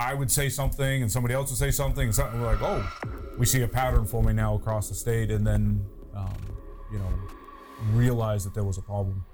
I would say something and somebody else would say something, and something, we're like, oh, we see a pattern forming now across the state, and then, um, you know, realize that there was a problem.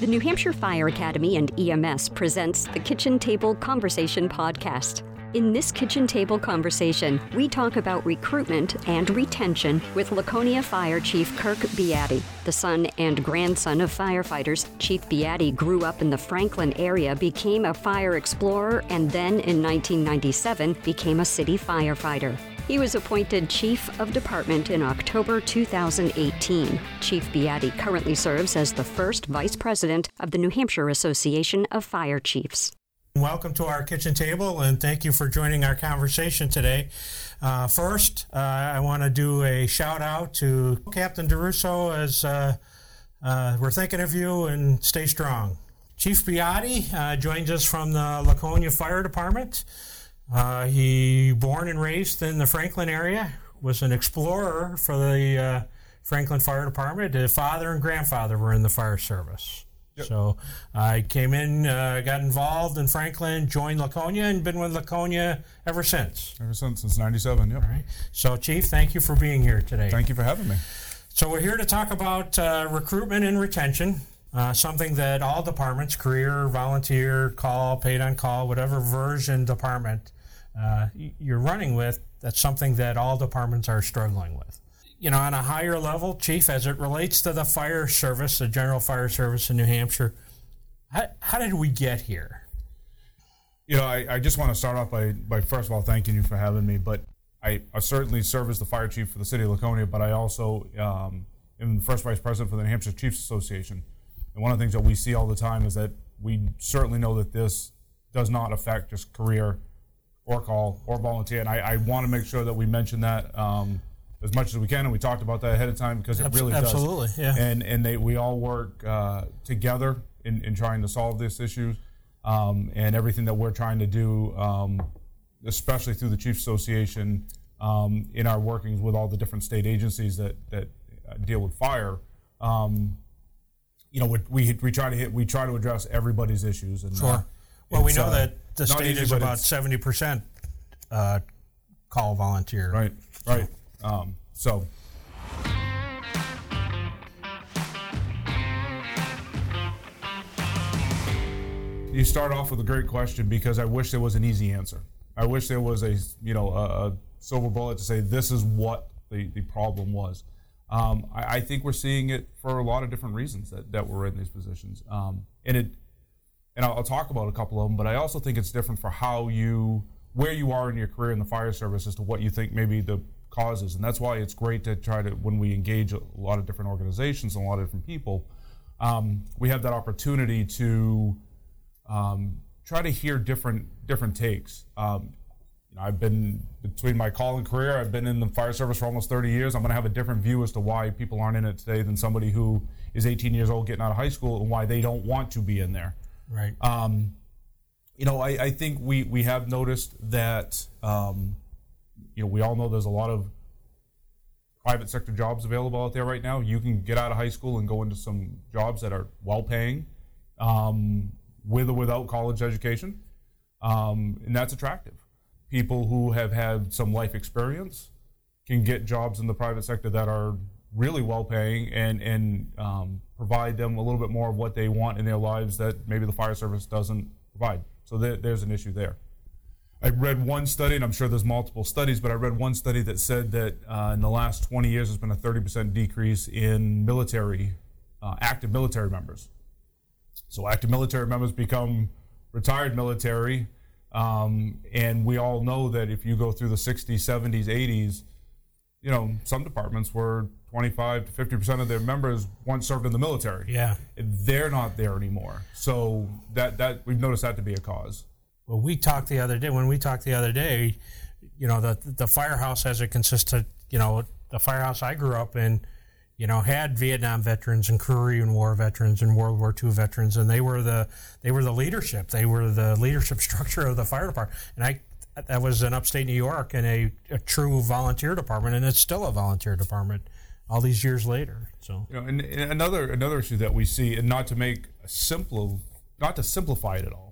The New Hampshire Fire Academy and EMS presents the Kitchen Table Conversation podcast. In this kitchen table conversation, we talk about recruitment and retention with Laconia Fire Chief Kirk Beattie. The son and grandson of firefighters, Chief Beattie grew up in the Franklin area, became a fire explorer, and then in 1997 became a city firefighter. He was appointed Chief of Department in October 2018. Chief Beattie currently serves as the first Vice President of the New Hampshire Association of Fire Chiefs. Welcome to our kitchen table, and thank you for joining our conversation today. Uh, first, uh, I want to do a shout out to Captain DeRusso as uh, uh, we're thinking of you and stay strong. Chief Beattie uh, joins us from the Laconia Fire Department. Uh, he born and raised in the Franklin area, was an explorer for the Franklin Fire Department. His father and grandfather were in the fire service. Yep. So I came in, uh, got involved in Franklin, joined Laconia, and been with Laconia ever since. Ever since, since 97, yep. All right. So, Chief, thank you for being here today. Thank you for having me. So, we're here to talk about uh, recruitment and retention, uh, something that all departments, career, volunteer, call, paid on call, whatever version department uh, you're running with, that's something that all departments are struggling with you know, on a higher level, Chief, as it relates to the fire service, the general fire service in New Hampshire, how, how did we get here? You know, I, I just want to start off by, by first of all thanking you for having me. But I, I certainly serve as the fire chief for the city of Laconia, but I also um, am the first vice president for the New Hampshire Chiefs Association. And one of the things that we see all the time is that we certainly know that this does not affect just career or call or volunteer. And I, I want to make sure that we mention that. Um, as much as we can, and we talked about that ahead of time because it really does. absolutely, does. yeah. And and they we all work uh, together in, in trying to solve this issue, um, and everything that we're trying to do, um, especially through the Chiefs Association, um, in our workings with all the different state agencies that that uh, deal with fire. Um, you know, we, we, we try to hit we try to address everybody's issues. And sure. Uh, well, we know uh, that the state easy, is about seventy percent uh, call volunteer. Right. Right. Um, so. You start off with a great question because I wish there was an easy answer. I wish there was a you know a, a silver bullet to say this is what the, the problem was. Um, I, I, think we're seeing it for a lot of different reasons that, that we're in these positions. Um, and it and I'll, I'll, talk about a couple of them, but I also think it's different for how you where you are in your career in the fire service as to what you think maybe the causes. And that's why it's great to try to, when we engage a lot of different organizations and a lot of different people, um, we have that opportunity to um, try to hear different different takes. Um, you know, I've been between my calling career, I've been in the fire service for almost 30 years. I'm going to have a different view as to why people aren't in it today than somebody who is 18 years old getting out of high school and why they don't want to be in there. Right. Um, you know, I, I, think we, we have noticed that um, you know, we all know there's a lot of private sector jobs available out there right now. You can get out of high school and go into some jobs that are well paying, um, with or without college education, um, and that's attractive. People who have had some life experience can get jobs in the private sector that are really well paying and and um, provide them a little bit more of what they want in their lives that maybe the fire service doesn't provide. So there, there's an issue there. I read one study, and I'm sure there's multiple studies, but I read one study that said that uh, in the last 20 years, there's been a 30% decrease in military, uh, active military members. So active military members become retired military, um, and we all know that if you go through the 60s, 70s, 80s, you know, some departments were 25 to 50 percent of their members once served in the military. Yeah, they're not there anymore. So that that we've noticed that to be a cause. Well, we talked the other day. When we talked the other day, you know, the the firehouse as it consisted, you know, the firehouse I grew up in, you know, had Vietnam veterans and Korean War veterans and World War II veterans, and they were the they were the leadership. They were the leadership structure of the fire department. And I that was in upstate New York and a, a true volunteer department, and it's still a volunteer department all these years later. So, you know, and, and another another issue that we see, and not to make simple, not to simplify it at all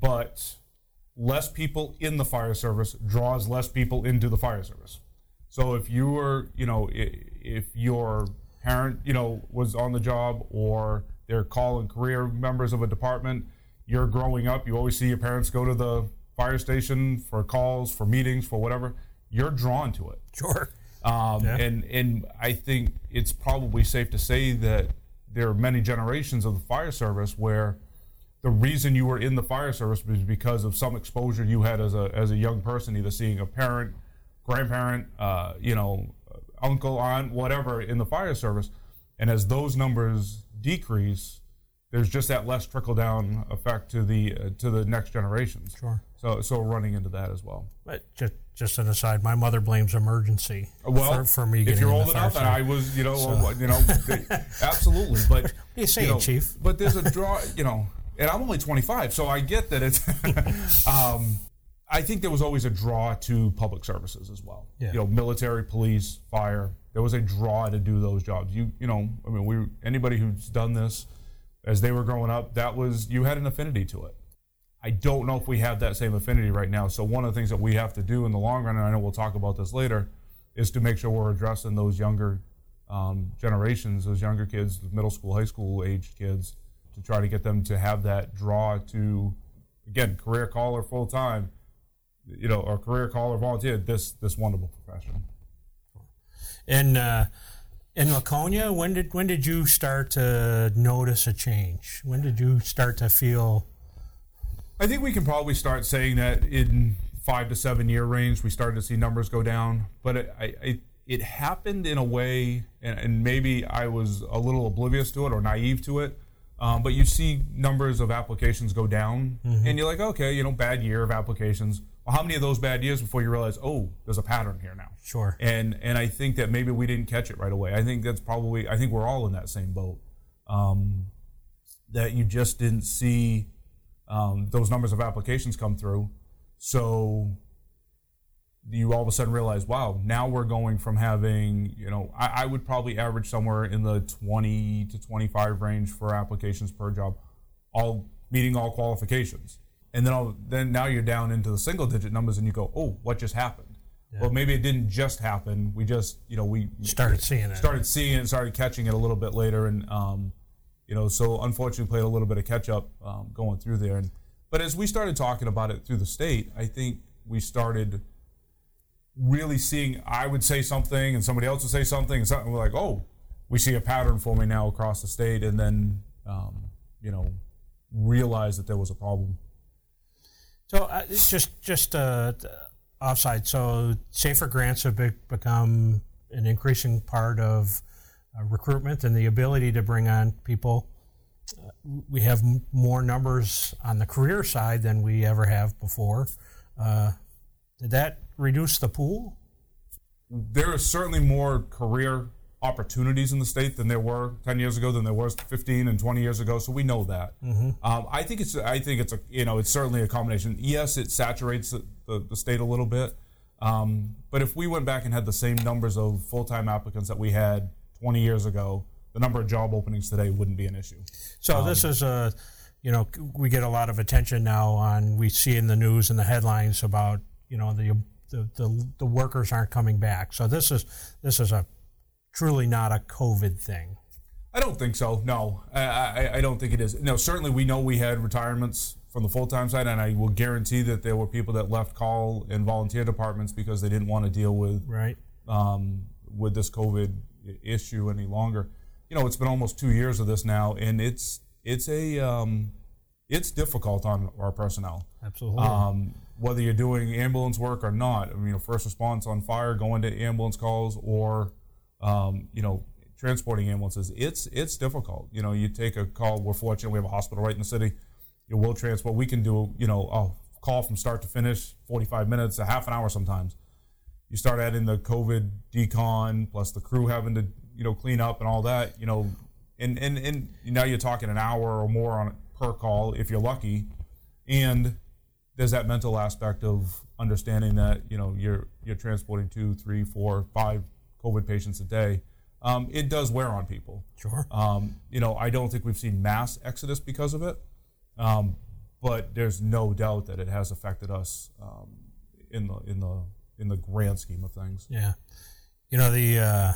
but less people in the fire service draws less people into the fire service. So if you were, you know, if your parent, you know, was on the job or they're call and career members of a department, you're growing up, you always see your parents go to the fire station for calls, for meetings, for whatever. You're drawn to it. Sure. Um, yeah. And and I think it's probably safe to say that there are many generations of the fire service where the reason you were in the fire service was because of some exposure you had as a as a young person, either seeing a parent, grandparent, uh, you know, uncle, aunt, whatever in the fire service. And as those numbers decrease, there's just that less trickle down effect to the uh, to the next generations. Sure. So so running into that as well. But just just an aside, my mother blames emergency. Well, for, for me if you're old enough, and I was, you know, so. you know, absolutely. But you saying, you know, Chief? But there's a draw, you know, and I'm only 25, so I get that it's. um, I think there was always a draw to public services as well. Yeah. You know, military, police, fire. There was a draw to do those jobs. You you know, I mean, we anybody who's done this as they were growing up, that was you had an affinity to it. I don't know if we have that same affinity right now. So one of the things that we have to do in the long run, and I know we'll talk about this later, is to make sure we're addressing those younger um, generations, those younger kids, middle school, high school aged kids, to try to get them to have that draw to, again, career caller full time, you know, or career caller volunteer. This this wonderful profession. And uh, in Laconia, when did when did you start to notice a change? When did you start to feel? I think we can probably start saying that in five to seven year range, we started to see numbers go down. But it, I, I, it happened in a way, and, and, maybe I was a little oblivious to it or naive to it. Um, but you see numbers of applications go down, mm-hmm. and you're like, okay, you know, bad year of applications. Well, how many of those bad years before you realize, oh, there's a pattern here now? Sure. And and I think that maybe we didn't catch it right away. I think that's probably I think we're all in that same boat. Um, that you just didn't see um, those numbers of applications come through, so you all of a sudden realize, wow, now we're going from having, you know, I, I would probably average somewhere in the 20 to 25 range for applications per job, all meeting all qualifications. And then, I'll, then now you're down into the single digit numbers and you go, oh, what just happened? Yeah. Well, maybe it didn't just happen. We just, you know, we started seeing it. Started seeing it, started catching it a little bit later, and um, you know, so unfortunately played a little bit of catch up um, going through there. And but as we started talking about it through the state, I think we started really seeing. I would say something, and somebody else would say something, and something we're like, oh, we see a pattern forming now across the state, and then um, you know, realize that there was a problem. So uh, just just uh, offside. So safer grants have be- become an increasing part of uh, recruitment and the ability to bring on people. Uh, we have m- more numbers on the career side than we ever have before. Uh, did that reduce the pool? There is certainly more career opportunities in the state than there were 10 years ago than there was 15 and 20 years ago so we know that mm-hmm. um, i think it's i think it's a you know it's certainly a combination yes it saturates the, the, the state a little bit um, but if we went back and had the same numbers of full-time applicants that we had 20 years ago the number of job openings today wouldn't be an issue so um, this is a you know we get a lot of attention now on we see in the news and the headlines about you know the the, the, the workers aren't coming back so this is this is a truly not a COVID thing. I don't think so. No, I, I, I, don't think it is. No, certainly we know we had retirements from the full time side, and I will guarantee that there were people that left call and volunteer departments because they didn't want to deal with right um, with this COVID issue any longer. You know, it's been almost two years of this now, and it's it's a um, it's difficult on our personnel. Absolutely. Um, whether you're doing ambulance work or not, I mean, first response on fire, going to ambulance calls, or um, you know, transporting ambulances, it's it's difficult. You know, you take a call. We're fortunate we have a hospital right in the city. You will transport. We can do you know a call from start to finish, 45 minutes, a half an hour sometimes. You start adding the COVID decon plus the crew having to you know clean up and all that. You know, and and and now you're talking an hour or more on per call if you're lucky, and there's that mental aspect of understanding that you know you're you're transporting two, three, four, five COVID patients a day, um, it does wear on people. Sure. Um, you know, I don't think we've seen mass exodus because of it. Um, but there's no doubt that it has affected us um, in the in the in the grand scheme of things. Yeah, you know the uh,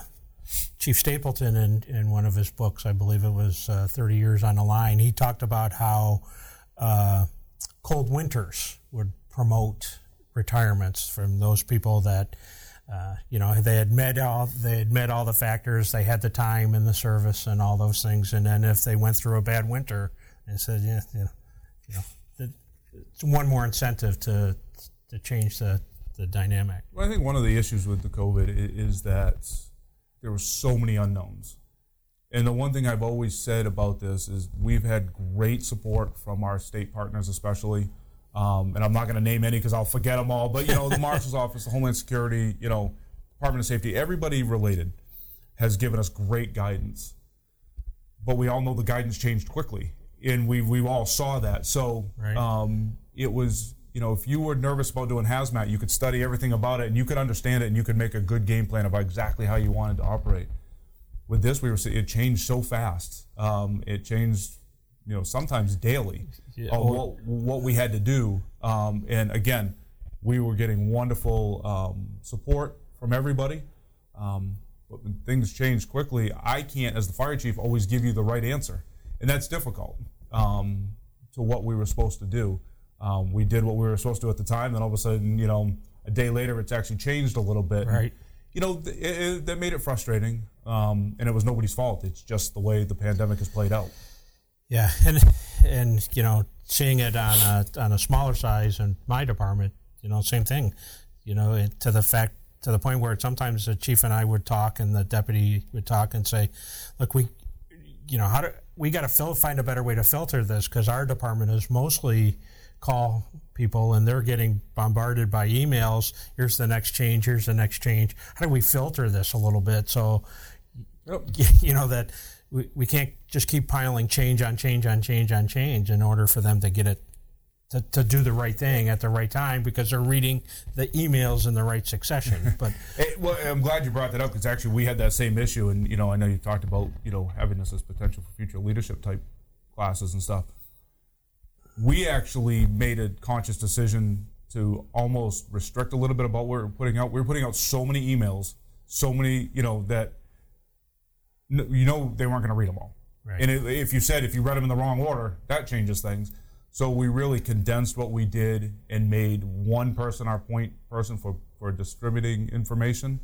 Chief Stapleton in in one of his books, I believe it was uh, Thirty Years on the Line. He talked about how uh, cold winters would promote retirements from those people that. Uh, you know, they had met all they had met all the factors. They had the time and the service and all those things. And then if they went through a bad winter, they said, yeah, you know, you know, it's one more incentive to to change the the dynamic. Well, I think one of the issues with the COVID is that there were so many unknowns. And the one thing I've always said about this is we've had great support from our state partners, especially. Um, and I'm not going to name any because I'll forget them all. But you know, the Marshal's Office, the Homeland Security, you know, Department of Safety, everybody related has given us great guidance. But we all know the guidance changed quickly, and we we all saw that. So right. um, it was, you know, if you were nervous about doing hazmat, you could study everything about it, and you could understand it, and you could make a good game plan about exactly how you wanted to operate. With this, we were it changed so fast. Um, it changed you know sometimes daily yeah. of what, what we had to do. Um, and again, we were getting wonderful um, support from everybody. Um, but when things change quickly, I can't, as the fire chief, always give you the right answer, and that's difficult um, to what we were supposed to do. Um, we did what we were supposed to do at the time, then all of a sudden, you know, a day later, it's actually changed a little bit. Right. You know, it, that made it frustrating, um, and it was nobody's fault. It's just the way the pandemic has played out. Yeah, and and you know, seeing it on a on a smaller size in my department, you know, same thing. You know, it, to the fact to the point where sometimes the chief and I would talk, and the deputy would talk and say, "Look, we, you know, how do we got to find a better way to filter this because our department is mostly call people and they're getting bombarded by emails. Here's the next change. Here's the next change. How do we filter this a little bit so oh. you know that we, we can't just keep piling change on change on change on change in order for them to get it to, to do the right thing at the right time because they're reading the emails in the right succession. But well, I'm glad you brought that up because actually we had that same issue, and you know I know you talked about you know having this as potential for future leadership type classes and stuff. We actually made a conscious decision to almost restrict a little bit about what we we're putting out. We were putting out so many emails, so many you know that you know they weren't going to read them all. Right. And if you said if you read them in the wrong order, that changes things. So we really condensed what we did and made one person our point person for, for distributing information,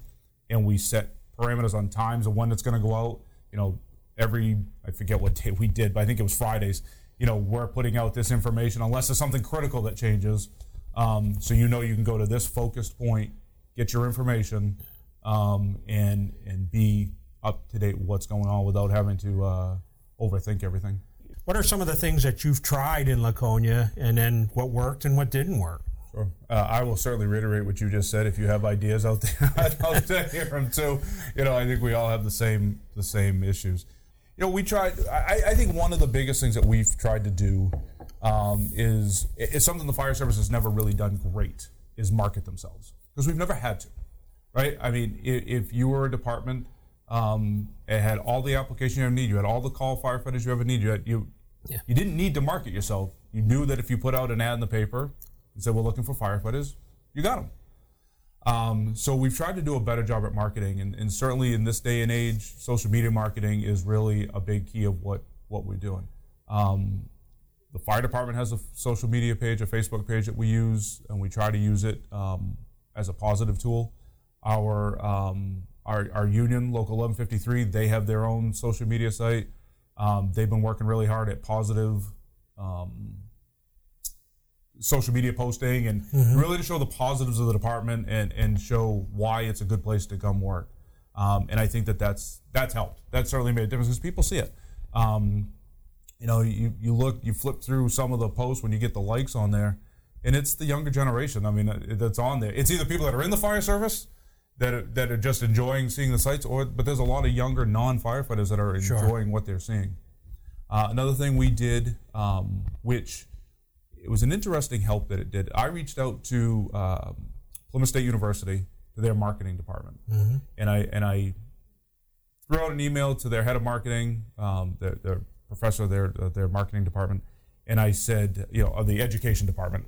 and we set parameters on times of when it's going to go out. You know, every I forget what day we did, but I think it was Fridays. You know, we're putting out this information unless there's something critical that changes. Um, so you know you can go to this focused point, get your information, um, and and be up to date with what's going on without having to uh, overthink everything. What are some of the things that you've tried in Laconia, and then what worked and what didn't work? Sure. Uh, I will certainly reiterate what you just said. If you have ideas out there, I'd love to hear them too. You know, I think we all have the same the same issues. You know, we tried. I, I think one of the biggest things that we've tried to do um, is it's something the fire service has never really done great is market themselves because we've never had to, right? I mean, if, if you were a department um, it had all the application you ever need. You had all the call firefighters you ever need. You had, you yeah. you didn't need to market yourself. You knew that if you put out an ad in the paper and said we're looking for firefighters, you got them. Um, so we've tried to do a better job at marketing, and, and, certainly in this day and age, social media marketing is really a big key of what what we're doing. Um, the fire department has a social media page, a Facebook page that we use, and we try to use it um, as a positive tool. Our um, our, our union, Local 1153, they have their own social media site. Um, they've been working really hard at positive um, social media posting and mm-hmm. really to show the positives of the department and, and show why it's a good place to come work. Um, and I think that that's that's helped. That certainly made a difference because people see it. Um, you know, you, you look, you flip through some of the posts when you get the likes on there, and it's the younger generation. I mean, that's on there. It's either people that are in the fire service that are, that are just enjoying seeing the sights, or but there's a lot of younger non-firefighters that are enjoying sure. what they're seeing. Uh, another thing we did, um, which it was an interesting help that it did. I reached out to um, Plymouth State University to their marketing department, mm-hmm. and I and I threw out an email to their head of marketing, um, their, their professor, their their marketing department, and I said, you know, of the education department,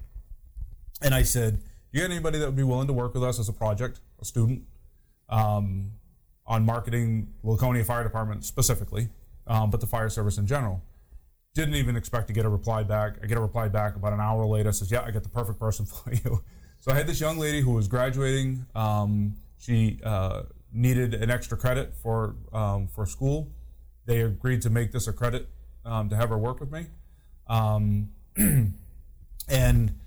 and I said, Do "You got anybody that would be willing to work with us as a project, a student, um, on marketing Laconia Fire Department specifically, um, but the fire service in general?" Didn't even expect to get a reply back. I get a reply back about an hour later. Says, "Yeah, I got the perfect person for you." So I had this young lady who was graduating. Um, she uh, needed an extra credit for um, for school. They agreed to make this a credit um, to have her work with me, um, and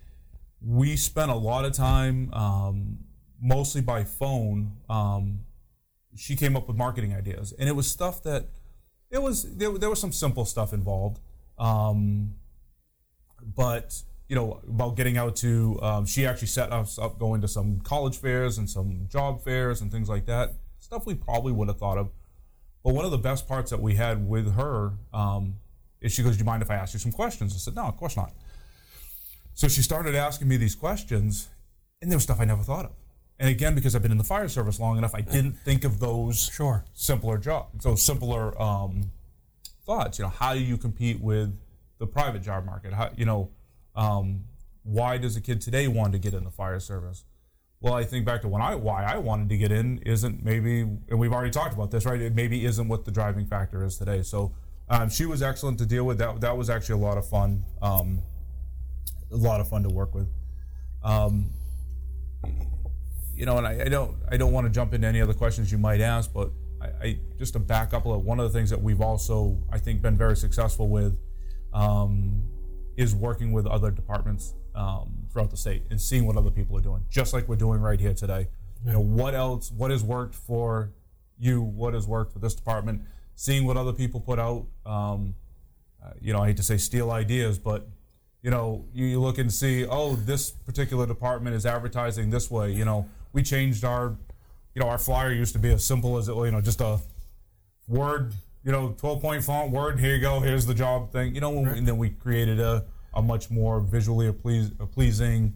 we spent a lot of time, um, mostly by phone. Um, she came up with marketing ideas, and it was stuff that it was there, there was some simple stuff involved, um, but you know, about getting out to, um, she actually set us up going to some college fairs and some job fairs and things like that. Stuff we probably would have thought of. But one of the best parts that we had with her um, is she goes, Do you mind if I ask you some questions? I said, No, of course not. So she started asking me these questions, and there was stuff I never thought of. And again, because I've been in the fire service long enough, I didn't think of those Sure. simpler jobs, those simpler um, thoughts. You know, how do you compete with the private job market? How, you know, um, why does a kid today want to get in the fire service? Well, I think back to when I why I wanted to get in isn't maybe, and we've already talked about this, right? It maybe isn't what the driving factor is today. So um, she was excellent to deal with. That that was actually a lot of fun, um, a lot of fun to work with. Um, you know, and I, I don't I don't want to jump into any other questions you might ask, but I, I just to back up a little. One of the things that we've also I think been very successful with um, is working with other departments um, throughout the state and seeing what other people are doing, just like we're doing right here today. You know, what else? What has worked for you? What has worked for this department? Seeing what other people put out. Um, uh, you know, I hate to say steal ideas, but you know, you, you look and see, oh, this particular department is advertising this way. You know, we changed our, you know, our flyer used to be as simple as it, you know, just a word, you know, 12 point font word. Here you go. Here's the job thing. You know, when and then we created a, a much more visually a please, a pleasing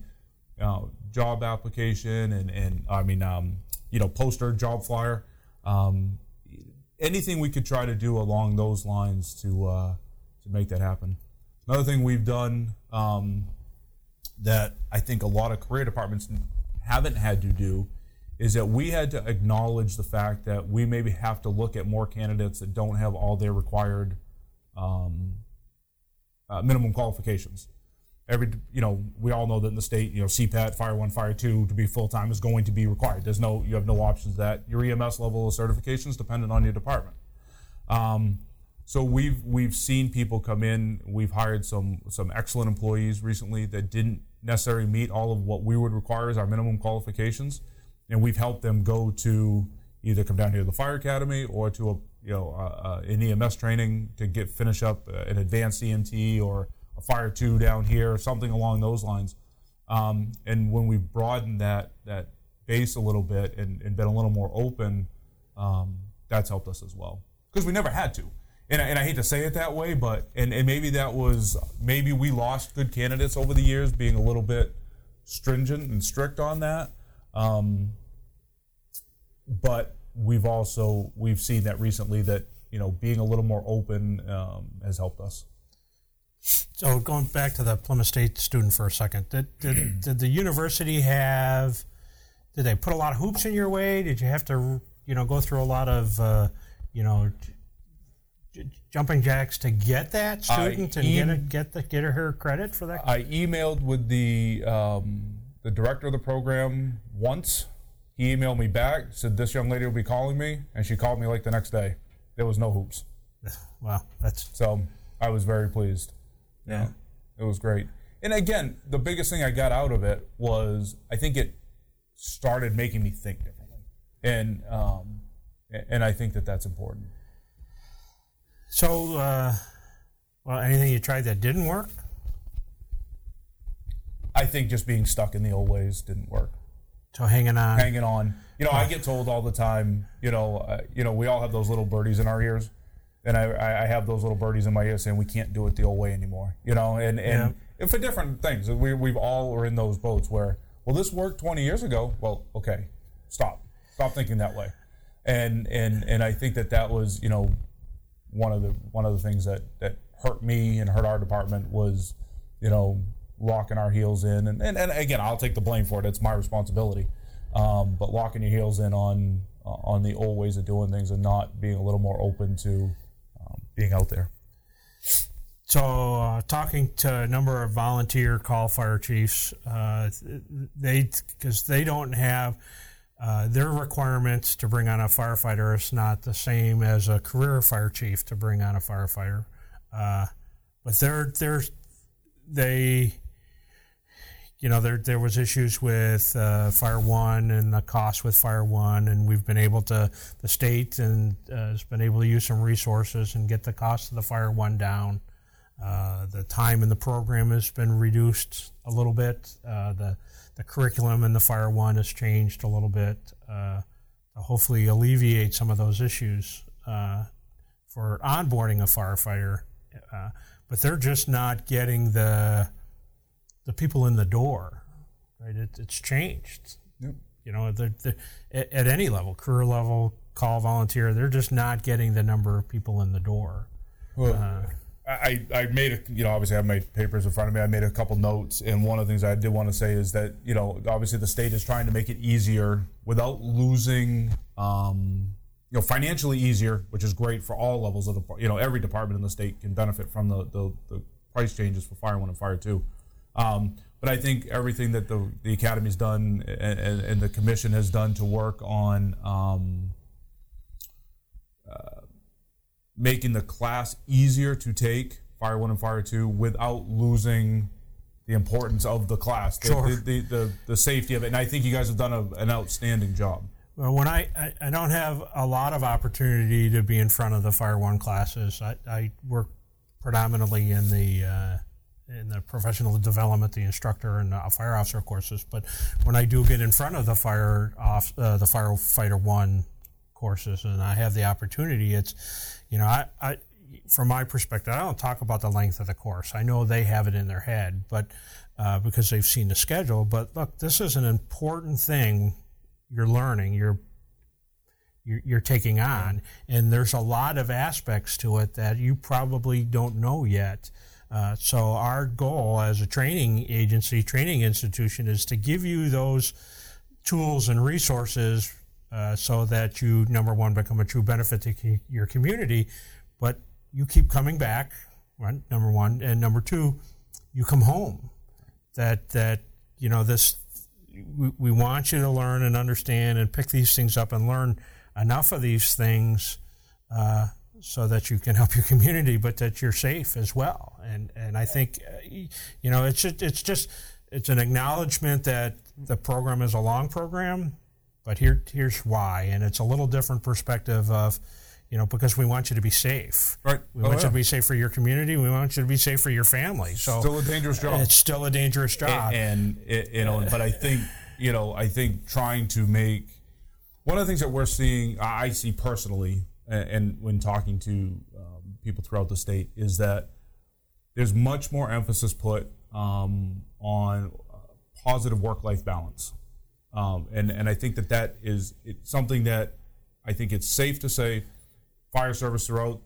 uh, job application and, and I mean, um, you know, poster, job flyer. Um, anything we could try to do along those lines to uh, to make that happen. Another thing we've done um, that I think a lot of career departments haven't had to do is that we had to acknowledge the fact that we maybe have to look at more candidates that don't have all their required um, uh, minimum qualifications. Every you know, we all know that in the state, you know, CPAT, Fire One, Fire Two, to be full time is going to be required. There's no, you have no options. That your EMS level of certifications dependent on your department. Um, so we've we've seen people come in. We've hired some some excellent employees recently that didn't necessarily meet all of what we would require as our minimum qualifications, and we've helped them go to either come down here to the fire academy or to a you know uh, an EMS training to get finish up uh, an advanced EMT or a fire two down here or something along those lines. Um, and when we've broadened that that base a little bit and, and been a little more open, um, that's helped us as well because we never had to. And I, and I hate to say it that way, but and, and maybe that was maybe we lost good candidates over the years being a little bit stringent and strict on that. Um, but we've also we've seen that recently that you know being a little more open um, has helped us. So going back to the Plymouth State student for a second, did, did, did the university have? Did they put a lot of hoops in your way? Did you have to, you know, go through a lot of, uh, you know, j- jumping jacks to get that student and get it, get the get her credit for that? I emailed with the um, the director of the program once. He emailed me back, said this young lady will be calling me, and she called me like the next day. There was no hoops, wow, that's so I was very pleased. yeah. It was great. And again, the biggest thing I got out of it was I think it started making me think differently, and um, and I think that that's important. So, uh, well, anything you tried that didn't work? I think just being stuck in the old ways didn't work. So hanging on. hanging on. You know, I get told all the time. You know, uh, you know, we all have those little birdies in our ears, and I, I have those little birdies in my ears saying we can't do it the old way anymore. You know, and and, and for different things, we we've all are in those boats where well, this worked 20 years ago. Well, okay, stop, stop thinking that way, and and and I think that that was you know one of the one of the things that that hurt me and hurt our department was, you know, locking our heels in. And, and, and again, I'll take the blame for it. It's my responsibility. Um, but locking your heels in on on the old ways of doing things and not being a little more open to um, being out there. So, uh, talking to a number of volunteer call fire chiefs, uh, they because they don't have uh, their requirements to bring on a firefighter is not the same as a career fire chief to bring on a firefighter, uh, but they're they're they you know, there there was issues with uh, Fire One and the cost with Fire One, and we've been able to the state and uh, has been able to use some resources and get the cost of the Fire One down. Uh, the time in the program has been reduced a little bit. Uh, the the curriculum in the Fire One has changed a little bit uh, to hopefully alleviate some of those issues uh, for onboarding a firefighter. but they're just not getting the the people in the door, right? It, it's changed. Yep. You know, they're, they're, at, at any level, career level, call volunteer, they're just not getting the number of people in the door. Well, uh, I, I made a, you know, obviously I have my papers in front of me. I made a couple notes, and one of the things I did want to say is that, you know, obviously the state is trying to make it easier without losing, um, you know, financially easier, which is great for all levels of the, you know, every department in the state can benefit from the, the, the price changes for Fire One and Fire Two. Um, but I think everything that the, the academy's done and, and, and the commission has done to work on um, uh, making the class easier to take, Fire One and Fire Two, without losing the importance of the class, the, sure. the, the, the, the, safety of it. And I think you guys have done a, an outstanding job. Well, when I, I, I, don't have a lot of opportunity to be in front of the Fire One classes, I, I work predominantly in the uh, in the professional development, the instructor and uh, fire officer courses. But when I do get in front of the fire off, uh, the firefighter one courses, and I have the opportunity, it's you know I, I from my perspective, I don't talk about the length of the course. I know they have it in their head, but uh, because they've seen the schedule. But look, this is an important thing you're learning. You're you're, you're taking on, and there's a lot of aspects to it that you probably don't know yet. Uh, so our goal as a training agency, training institution, is to give you those tools and resources uh, so that you number one become a true benefit to your community, but you keep coming back. Right, number one, and number two, you come home. That that you know this. We, we want you to learn and understand and pick these things up and learn enough of these things uh, so that you can help your community, but that you're safe as well. And and I think, uh, you know, it's just, it's just it's an acknowledgement that the program is a long program, but here here's why, and it's a little different perspective of. You know, because we want you to be safe. Right. We oh, want yeah. you to be safe for your community. We want you to be safe for your family. So still a dangerous job. It's still a dangerous job. And, and you know, but I think you know, I think trying to make one of the things that we're seeing, I see personally, and when talking to um, people throughout the state is that there's much more emphasis put um, on uh, positive work-life balance, um, and and I think that that is something that I think it's safe to say fire service throughout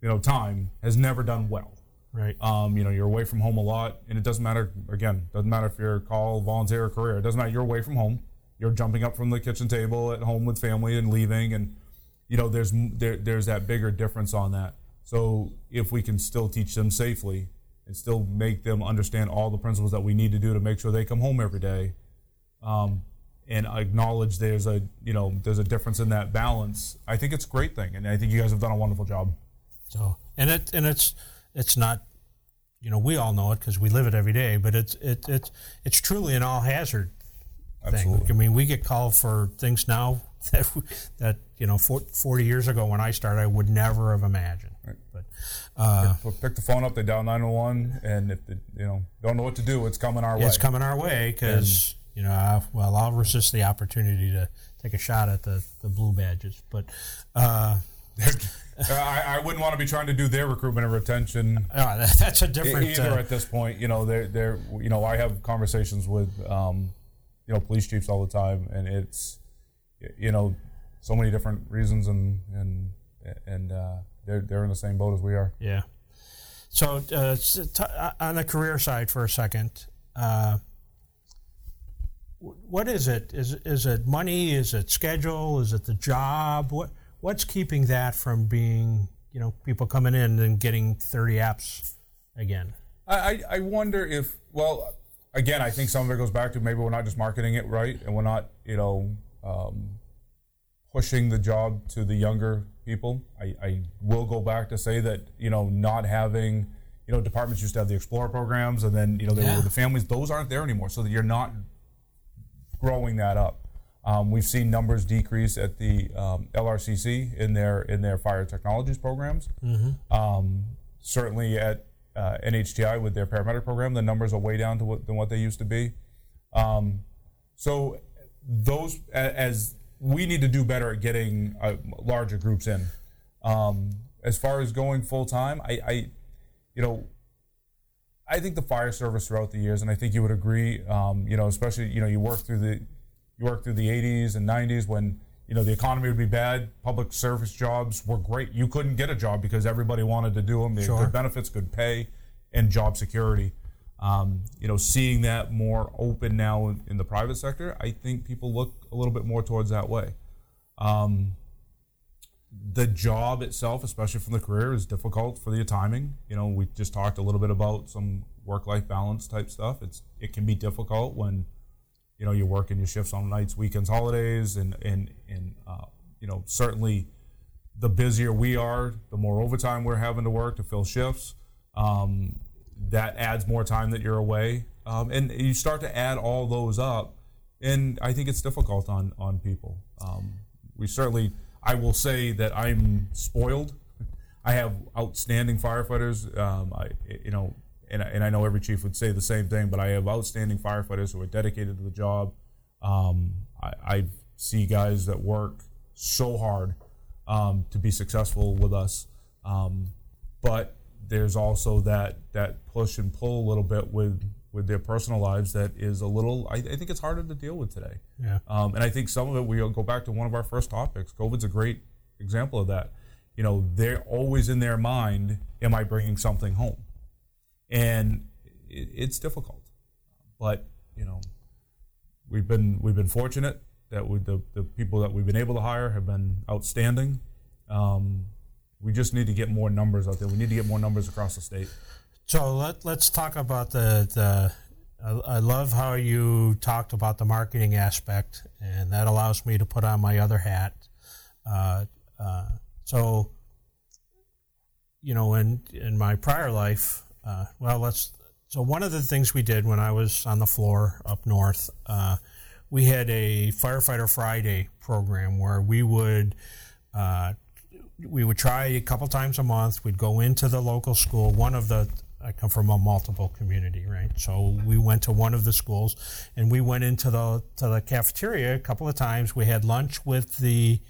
you know time has never done well. Right. Um, you know, you're away from home a lot, and it doesn't matter. Again, doesn't matter if you're a call, volunteer, or career. It doesn't matter. You're away from home. You're jumping up from the kitchen table at home with family and leaving, and you know, there's there, there's that bigger difference on that. So if we can still teach them safely and still make them understand all the principles that we need to do to make sure they come home every day, um, and acknowledge there's a you know there's a difference in that balance, I think it's a great thing, and I think you guys have done a wonderful job. So and it and it's it's not you know we all know it because we live it every day, but it's it, it's it's truly an all hazard Absolutely. thing. I mean, we get called for things now that that you know 40 years ago when I started, I would never have imagined. Right. But uh, pick the phone up, they dial 901, and if they, you know don't know what to do, it's coming our way. It's coming our way because you know, I, well, I'll resist the opportunity to take a shot at the the blue badges, but. Uh, I, I, wouldn't want to be trying to do their recruitment and retention. Uh, that's a different either uh, at this point. You know, they're, they're you know I have conversations with um, you know police chiefs all the time, and it's you know so many different reasons, and and and uh, they're they're in the same boat as we are. Yeah. So uh, uh, on the career side for a second, uh, what is it? Is is it money? Is it schedule? Is it the job? What what's keeping that from being you know people coming in and getting thirty apps again? I I wonder if well again I think some of it goes back to maybe we're not just marketing it right and we're not you know um, pushing the job to the younger people. I, I will go back to say that you know not having you know departments used to have the Explorer programs and then you know they yeah. were the families. Those aren't there anymore, so that you're not growing that up. Um, we've seen numbers decrease at the um, LRCC in their in their fire technologies programs. Mm-hmm. Um, certainly at uh, NHTI with their paramedic program, the numbers are way down to what, than what they used to be. Um, so those as we need to do better at getting uh, larger groups in. Um, as far as going full time, I, I, you know, I think the fire service throughout the years, and I think you would agree, um, you know, especially you know you work through the you work through the 80s and 90s when you know the economy would be bad, public service jobs were great. You couldn't get a job because everybody wanted to do them. They sure. good benefits, good pay, and job security. Um, you know, seeing that more open now in, in, the private sector, I think people look a little bit more towards that way. Um, the job itself, especially from the career, is difficult for the timing. You know, we just talked a little bit about some work-life balance type stuff. It's it can be difficult when you know you're working your shifts on nights, weekends, holidays, and and and uh, you know certainly the busier we are, the more overtime we're having to work to fill shifts. Um, that adds more time that you're away, um, and you start to add all those up, and I think it's difficult on on people. Um, we certainly I will say that I'm spoiled. I have outstanding firefighters. Um, I, you know, and, and I know every chief would say the same thing, but I have outstanding firefighters who are dedicated to the job. Um, I, I, see guys that work so hard um, to be successful with us, um, but there's also that that push and pull a little bit with with their personal lives that is a little I, I think it's harder to deal with today. Yeah. Um, and I think some of it we'll go back to one of our first topics. COVID's a great example of that. You know, they're always in their mind, am I bringing something home? And it, it's difficult. But, you know, we've been we've been fortunate that we, the, the people that we've been able to hire have been outstanding. Um, we just need to get more numbers out there. We need to get more numbers across the state. So let, let's talk about the, the I, I love how you talked about the marketing aspect, and that allows me to put on my other hat. Uh, uh, so, you know, in in my prior life, uh, well, let's. So one of the things we did when I was on the floor up north, uh, we had a firefighter Friday program where we would uh, we would try a couple times a month. We'd go into the local school. One of the I come from a multiple community, right? So we went to one of the schools, and we went into the to the cafeteria a couple of times. We had lunch with the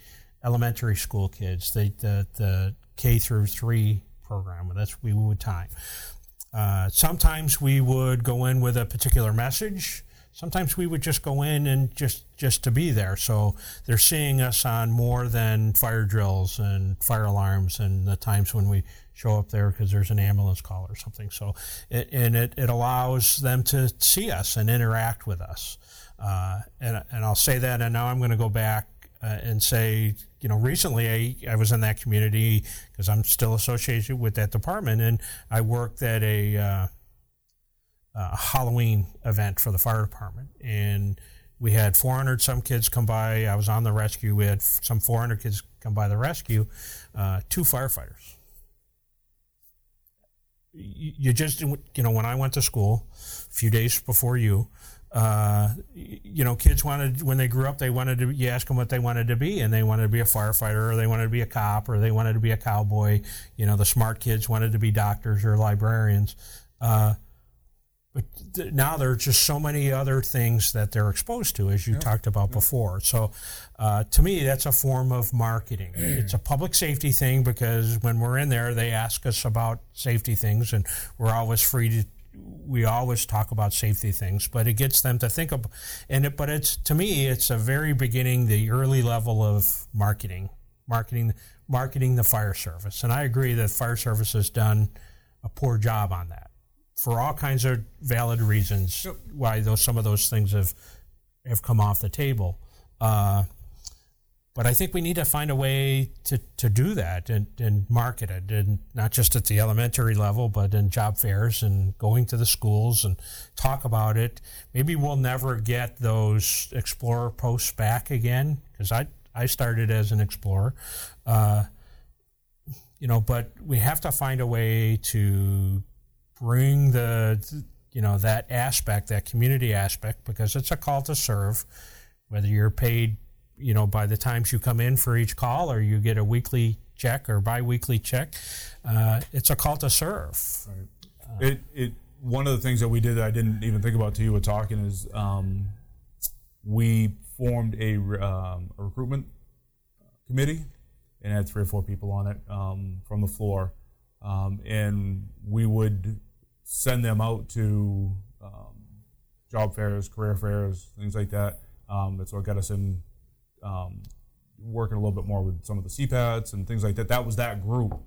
elementary school kids, the the, the K through three program. That's we would time. Uh, sometimes we would go in with a particular message sometimes we would just go in and just just to be there. So they're seeing us on more than fire drills and fire alarms and the times when we show up there because there's an ambulance call or something. So it, and it, it allows them to see us and interact with us. Uh, and and I'll say that, and now I'm going to go back uh, and say, you know, recently I, I was in that community because I'm still associated with that department, and I worked at a uh, a Halloween event for the fire department, and we had 400 some kids come by. I was on the rescue. We had some 400 kids come by the rescue. Uh, two firefighters. You just, you know, when I went to school a few days before you, uh, you know, kids wanted when they grew up, they wanted to. You ask them what they wanted to be, and they wanted to be a firefighter, or they wanted to be a cop, or they wanted to be a cowboy. You know, the smart kids wanted to be doctors or librarians. Uh, but now there are just so many other things that they're exposed to, as you yeah. talked about yeah. before. So, uh, to me, that's a form of marketing. it's a public safety thing because when we're in there, they ask us about safety things, and we're always free to. We always talk about safety things, but it gets them to think of, and it, but it's to me, it's a very beginning, the early level of marketing, marketing, marketing the fire service, and I agree that fire service has done a poor job on that for all kinds of valid reasons Yep. why those some of those things have have come off the table. Uh, but I think we need to find a way to, to do that and, and market it, and not just at the elementary level, but in job fairs and going to the schools and talk about it. Maybe we'll never get those explorer posts back again because I I started as an explorer, uh, you know. But we have to find a way to bring the you know that aspect, that community aspect, because it's a call to serve, whether you're paid you know by the times you come in for each call or you get a weekly check or biweekly check uh, it's a call to serve Right. It it one of the things that we did that I didn't even think about till you were talking is um, we formed a, um, a recruitment committee and had three or four people on it um, from the floor, um, and we would send them out to um, job fairs, career fairs, things like that. Um, that's what got us in um, working a little bit more with some of the CPATs and things like that. That was that group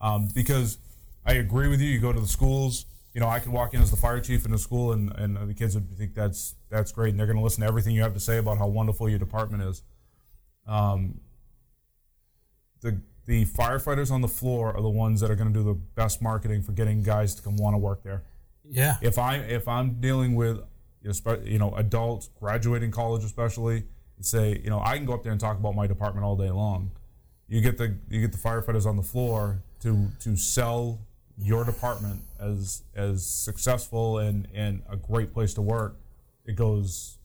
um, because I agree with you. You go to the schools. You know, I could walk in as the fire chief in the school, and, and the kids would think that's that's great, and they're going to listen to everything you have to say about how wonderful your department is. Um, the the firefighters on the floor are the ones that are going to do the best marketing for getting guys to come want to work there. yeah If I if I'm dealing with you know, you know adults graduating college especially, and say you know I can go up there and talk about my department all day long. You get the you get the firefighters on the floor to to sell your department as as successful and and a great place to work. It goes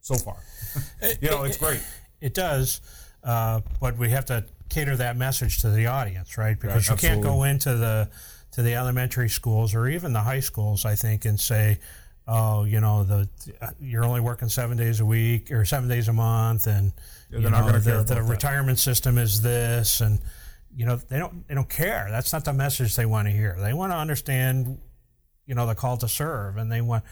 so far. you know, it's great. It does, uh, but we have to cater that message to the audience, right? Because Right, you can't go into the to the elementary schools or even the high schools, I think, and say, "Oh, you know, the you're only working seven days a week or seven days a month, and Yeah, you know, the, the retirement system is this, and you know, they don't they don't care. That's not the message they want to hear. They want to understand, you know, the call to serve, and they want."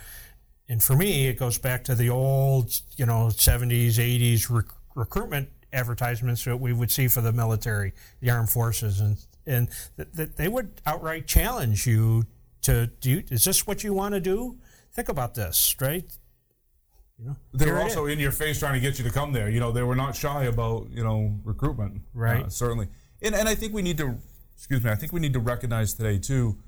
And for me, it goes back to the old, you know, 70s, 80s rec- recruitment advertisements that we would see for the military, the armed forces, and and that that they would outright challenge you to do. You, is this what you want to do? Think about this, right? You know, They were also in your face trying to get you to come there. You know, they were not shy about you know recruitment, Right. Uh, certainly, and and I think we need to, excuse me, I think we need to recognize today too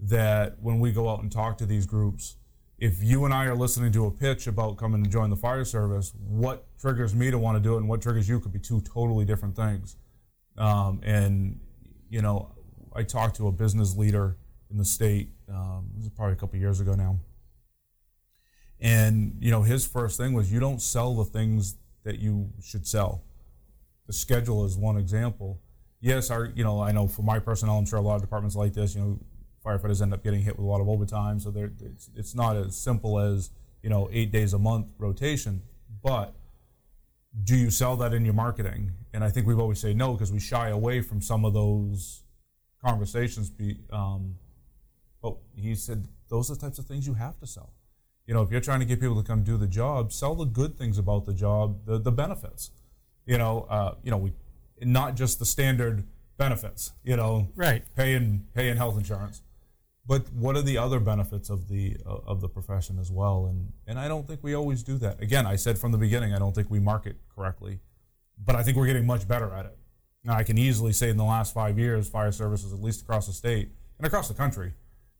that when we go out and talk to these groups, if you and I are listening to a pitch about coming to join the fire service, what triggers me to want to do it and what triggers you could be two totally different things. Um, and you know, I talked to a business leader in the state. Um, this is probably a couple years ago now. And you know, his first thing was you don't sell the things that you should sell. The schedule is one example. Yes, our you know I know for my personnel, I'm sure a lot of departments like this. You know, firefighters end up getting hit with a lot of overtime, so it's, it's not as simple as you know eight days a month rotation. But do you sell that in your marketing? And I think we've always say no because we shy away from some of those conversations. Be, um, but he said those are the types of things you have to sell. You know, if you're trying to get people to come do the job, sell the good things about the job, the, the benefits. You know, uh, you know, we not just the standard benefits. You know, Right. paying paying health insurance, but what are the other benefits of the uh, of the profession as well? And and I don't think we always do that. Again, I said from the beginning, I don't think we market correctly, but I think we're getting much better at it. Now, I can easily say in the last five years, fire services, at least across the state and across the country,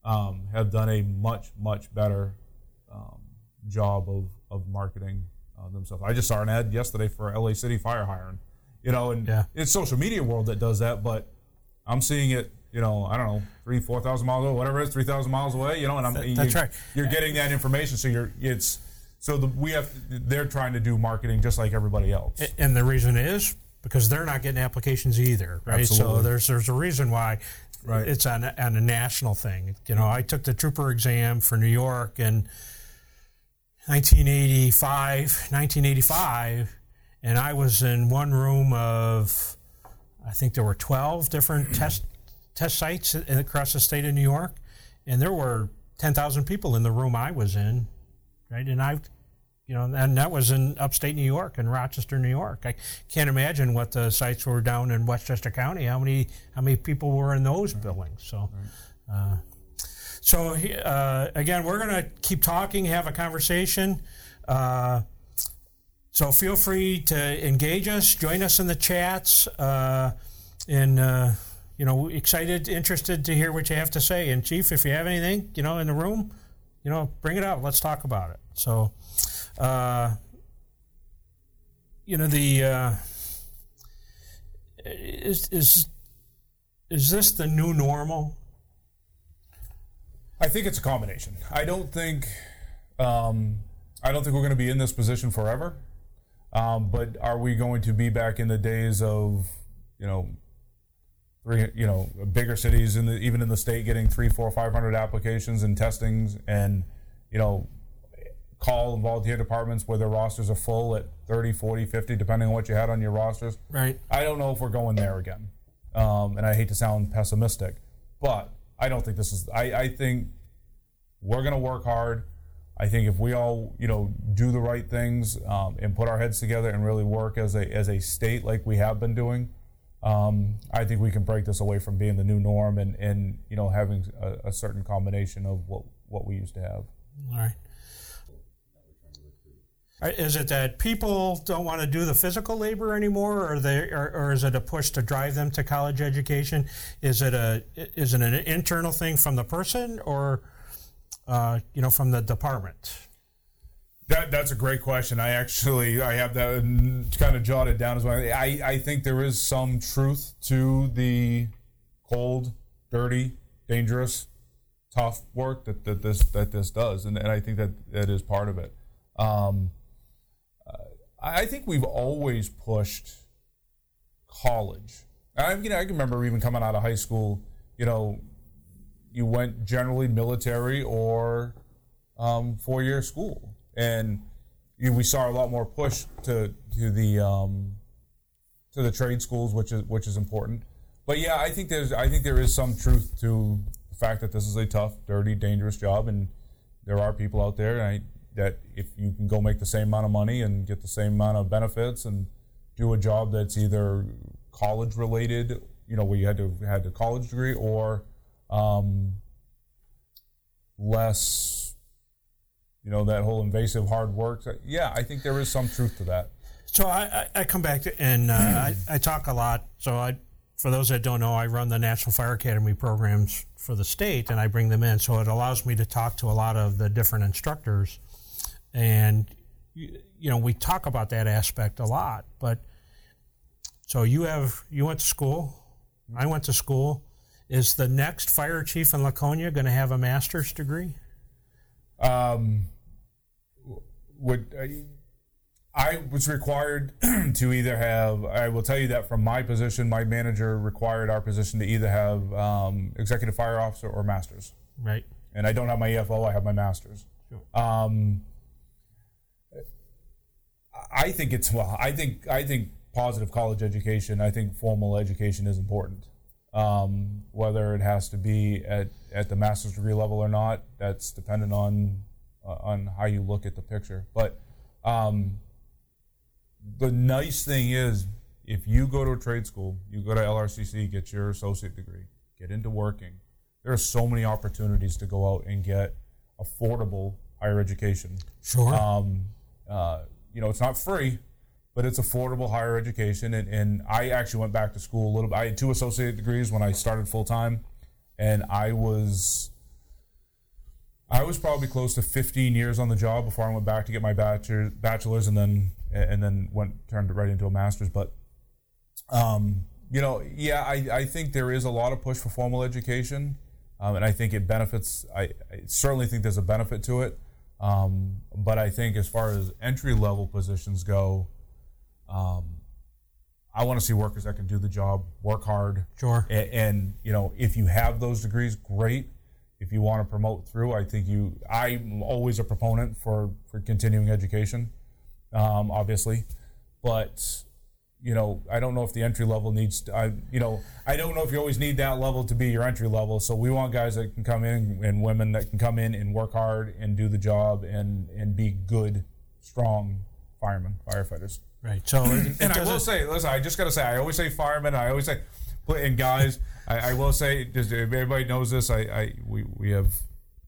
um, have done a much much better um, job of of marketing uh, themselves. I just saw an ad yesterday for LA City Fire hiring, you know, and Yeah. it's social media world that does that, but I'm seeing it, you know, I don't know, three, four thousand miles away, whatever it is, three thousand miles away, you know, and I'm that's you're, right. You're getting that information, so you're it's so the, we have they're trying to do marketing just like everybody else. And the reason is because they're not getting applications either, right? So there's there's a reason why Right. it's on a, on a national thing. You know, I took the trooper exam for New York in 1985, 1985, and I was in one room of I think there were 12 different test test sites across the state of New York, and there were 10,000 people in the room I was in, right? And I, you know, and that was in upstate New York, in Rochester, New York. I can't imagine what the sites were down in Westchester County. How many how many people were in those buildings? So, Uh, so uh, again, we're going to keep talking, have a conversation. Uh, so feel free to engage us, join us in the chats, uh, and uh, you know, excited, interested to hear what you have to say. And Chief, if you have anything, you know, in the room, you know, bring it up. Let's talk about it. So, uh, you know, the uh, is is is this the new normal? I think it's a combination. I don't think um, I don't think we're going to be in this position forever. Um, but are we going to be back in the days of you know three you know bigger cities in the even in the state getting three four five hundred applications and testings and you know call and volunteer departments where their rosters are full at 30 40 50 depending on what you had on your rosters. Right. i don't know if we're going there again. Um, and i hate to sound pessimistic but i don't think this is i, I think we're going to work hard. I think if we all you know do the right things um, and put our heads together and really work as a as a state like we have been doing um, I think we can break this away from being the new norm and, and you know having a, a certain combination of what, what we used to have. All right. Is it that people don't want to do the physical labor anymore, or they, or, or is it a push to drive them to college education? Is it a is it an internal thing from the person, or uh, you know from the department? That that's a great question. I actually I have that kind of jotted down as well. I I think there is some truth to the cold, dirty, dangerous, tough work that, that this that this does, and, and I think that that is part of it. Um, I think we've always pushed college. I you know I can remember even coming out of high school. You know, you went generally military or um, four year school, and you, we saw a lot more push to to the um, to the trade schools, which is which is important. But yeah, I think there's I think there is some truth to the fact that this is a tough, dirty, dangerous job, and there are people out there I, that if you can go make the same amount of money and get the same amount of benefits and do a job that's either college related, you know, where you had to had a college degree or um, less, you know, that whole invasive hard work. Yeah, I think there is some truth to that. So I, I, come back to and uh, I, I talk a lot. So I, for those that don't know, I run the National Fire Academy programs for the state, and I bring them in. So it allows me to talk to a lot of the different instructors, and you, you know we talk about that aspect a lot. But so you have you went to school, I went to school. Is the next fire chief in Laconia going to have a master's degree? Um, would I, I was required to either have. I will tell you that from my position, my manager required our position to either have um, executive fire officer or masters. Right. And I don't have my EFO; I have my masters. Sure. Um, I think it's well. I think I think positive college education. I think formal education is important. Um, whether it has to be at, at the master's degree level or not, that's dependent on uh, on how you look at the picture. But um, the nice thing is, if you go to a trade school, you go to LRCC, get your associate degree, get into working. There are so many opportunities to go out and get affordable higher education. Sure. Um, uh, you know, it's not free, but it's affordable higher education. And, and I actually went back to school a little bit. I had two associate degrees when I started full time, and I was I was probably close to 15 years on the job before I went back to get my bachelor, bachelor's, and then and then went turned it right into a master's. But um, you know, yeah, I, I think there is a lot of push for formal education, um, and I think it benefits. I, I certainly think there's a benefit to it. Um, but I think as far as entry level positions go, um, I want to see workers that can do the job, work hard, Sure. and, and you know, if you have those degrees, great. If you want to promote through, I think you. I'm always a proponent for for continuing education, um, obviously, but you know, I don't know if the entry level needs. To, I you know, I don't know if you always need that level to be your entry level. So we want guys that can come in and women that can come in and work hard and do the job and and be good, strong firemen, firefighters. Right. So And I will say, listen, I just got to say, I always say firemen. I always say, and guys, I, I will say, just if everybody knows this, I, I we we have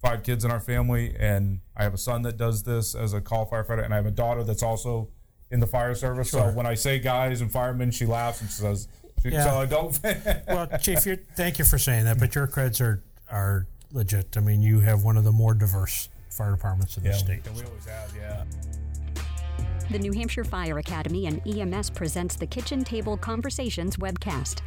five kids in our family, and I have a son that does this as a call firefighter, and I have a daughter that's also in the fire service. So when I say guys and firemen, she laughs and says, Yeah. "So I don't." well, Chief, you're, thank you for saying that, but your creds are are legit. I mean, you have one of the more diverse fire departments in the state. we always have, yeah. The New Hampshire Fire Academy and EMS presents the Kitchen Table Conversations webcast.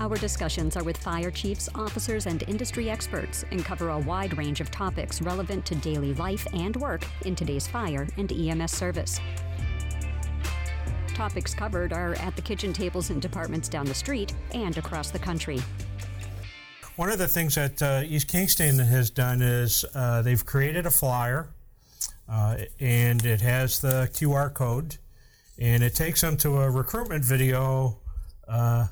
Our discussions are with fire chiefs, officers, and industry experts and cover a wide range of topics relevant to daily life and work in today's fire and EMS service. Topics covered are at the kitchen tables in departments down the street and across the country. One of the things that uh, East Kingston has done is uh, they've created a flyer, uh, and it has the QR code, and it takes them to a recruitment video uh,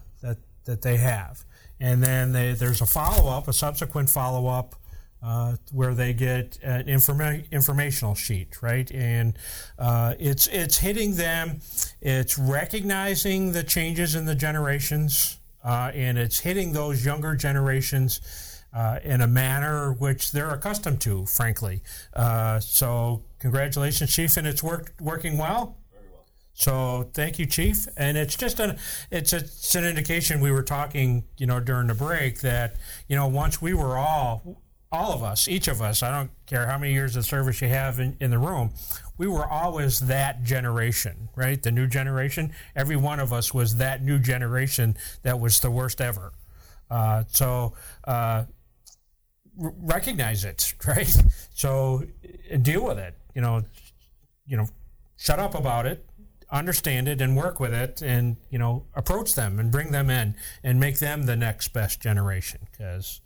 that they have, and then they, there's a follow up, a subsequent follow up. Uh, where they get an informa- informational sheet, right? And uh, it's it's hitting them, it's recognizing the changes in the generations, uh, and it's hitting those younger generations uh, in a manner which they're accustomed to, frankly. Uh, so, congratulations, Chief, and it's worked working well. So, thank you, Chief. And it's just an it's a, it's an indication. We were talking, you know, during the break that you know once we were all all of us, each of us, I don't care how many years of service you have in, in the room, we were always that generation, right? The new generation. Every one of us was that new generation that was the worst ever. Uh, so uh, r- recognize it, right? So deal with it. You know, you know, shut up about it, understand it, and work with it, and you know, approach them and bring them in and make them the next best generation because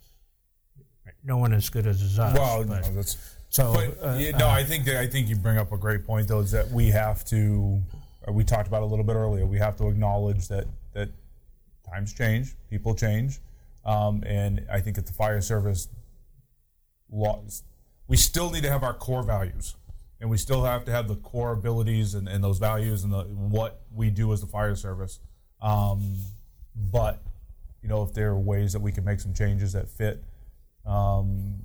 no one as good as us. Well, but- no, that's. so But uh, yeah, no, I think that, I think you bring up a great point though. Is that we have to, uh, we talked about a little bit earlier. We have to acknowledge that that times change, people change, um, and I think at the fire service, laws, we still need to have our core values, and we still have to have the core abilities and, and those values and the what we do as the fire service. Um, but you know, if there are ways that we can make some changes that fit um,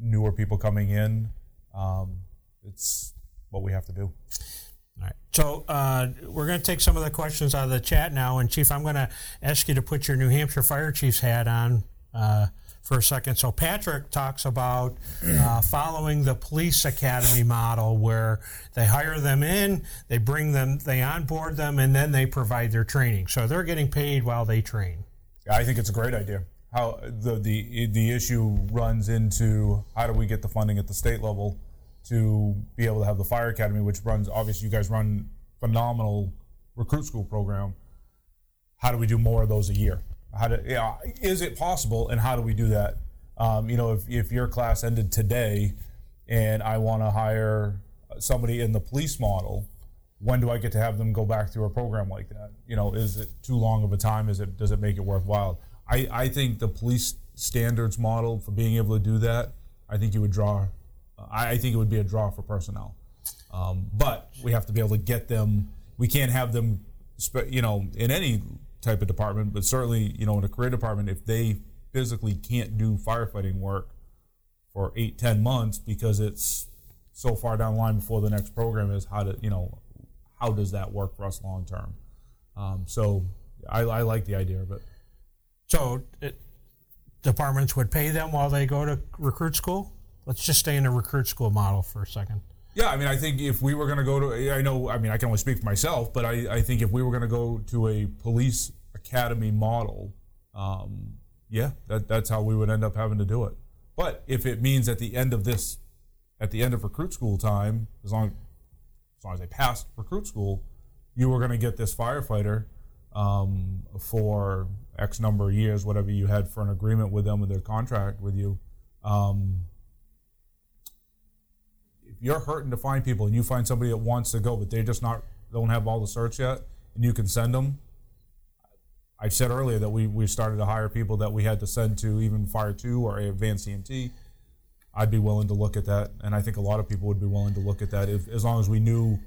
newer people coming in, um, it's what we have to do. All right. So uh, we're going to take some of the questions out of the chat now, and Chief, I'm going to ask you to put your New Hampshire Fire Chief's hat on uh, for a second. So Patrick talks about uh, following the police academy model, where they hire them in, they bring them, they onboard them, and then they provide their training. So they're getting paid while they train. I think it's a great idea. How the the the issue runs into how do we get the funding at the state level to be able to have the fire academy, which runs obviously you guys run phenomenal recruit school program. How do we do more of those a year? How do yeah, is it possible, and how do we do that? Um, you know, if if your class ended today, and I want to hire somebody in the police model, when do I get to have them go back through a program like that? You know, is it too long of a time? Is it does it make it worthwhile? I, I think the police standards model for being able to do that, I think you would draw. I, I think it would be a draw for personnel, um, but we have to be able to get them. We can't have them, you know, in any type of department, but certainly, you know, in a career department, if they physically can't do firefighting work for eight, ten months because it's so far down the line before the next program is how to, you know, how does that work for us long term? Um, so I, I like the idea of it. So it, departments would pay them while they go to recruit school. Let's just stay in the recruit school model for a second. Yeah, I mean, I think if we were going to go to, I know, I mean, I can only speak for myself, but I, I think if we were going to go to a police academy model, um, yeah, that, that's how we would end up having to do it. But if it means at the end of this, at the end of recruit school time, as long as long as they passed recruit school, you were going to get this firefighter um, for X number of years, whatever you had for an agreement with them with their contract with you. Um, if you're hurting to find people and you find somebody that wants to go, but they just not don't have all the certs yet, and you can send them. I said earlier that we, we started to hire people that we had to send to even Fire Two or Advanced EMT. I'd be willing to look at that, and I think a lot of people would be willing to look at that if, as long as we knew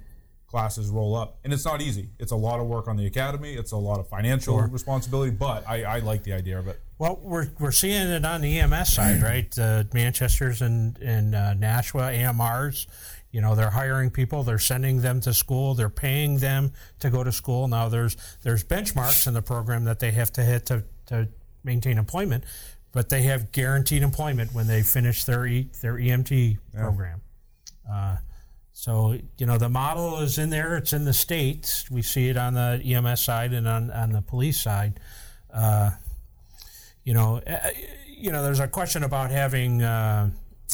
classes roll up, and it's not easy. It's a lot of work on the academy. It's a lot of financial Sure. responsibility, but I, I like the idea of it. Well, we're, we're seeing it on the EMS side, right? Uh, Manchester's and, and uh, Nashua, AMRs, you know, they're hiring people, they're sending them to school, they're paying them to go to school. Now, there's there's benchmarks in the program that they have to hit to, to maintain employment, but they have guaranteed employment when they finish their e, their EMT program. Uh, so, you know, the model is in there, it's in the states. We see it on the EMS side and on, on the police side. Uh, you know, uh, you know, there's a question about having. Uh,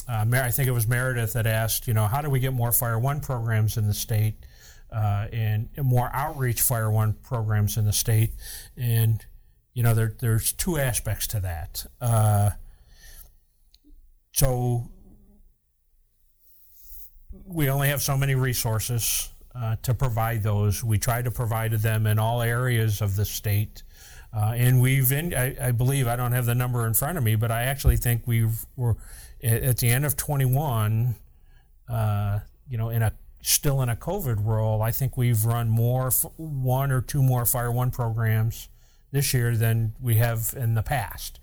uh, I think it was Meredith that asked, you know, how do we get more Fire One programs in the state uh, and, and more outreach Fire One programs in the state? And you know, there, there's two aspects to that. Uh, so we only have so many resources uh, to provide those. We try to provide them in all areas of the state. Uh, and we've, in, I, I believe, I don't have the number in front of me, but I actually think we've, we're at the end of 21, uh, you know, in a still in a COVID role, I think we've run more, one or two more Fire One programs this year than we have in the past.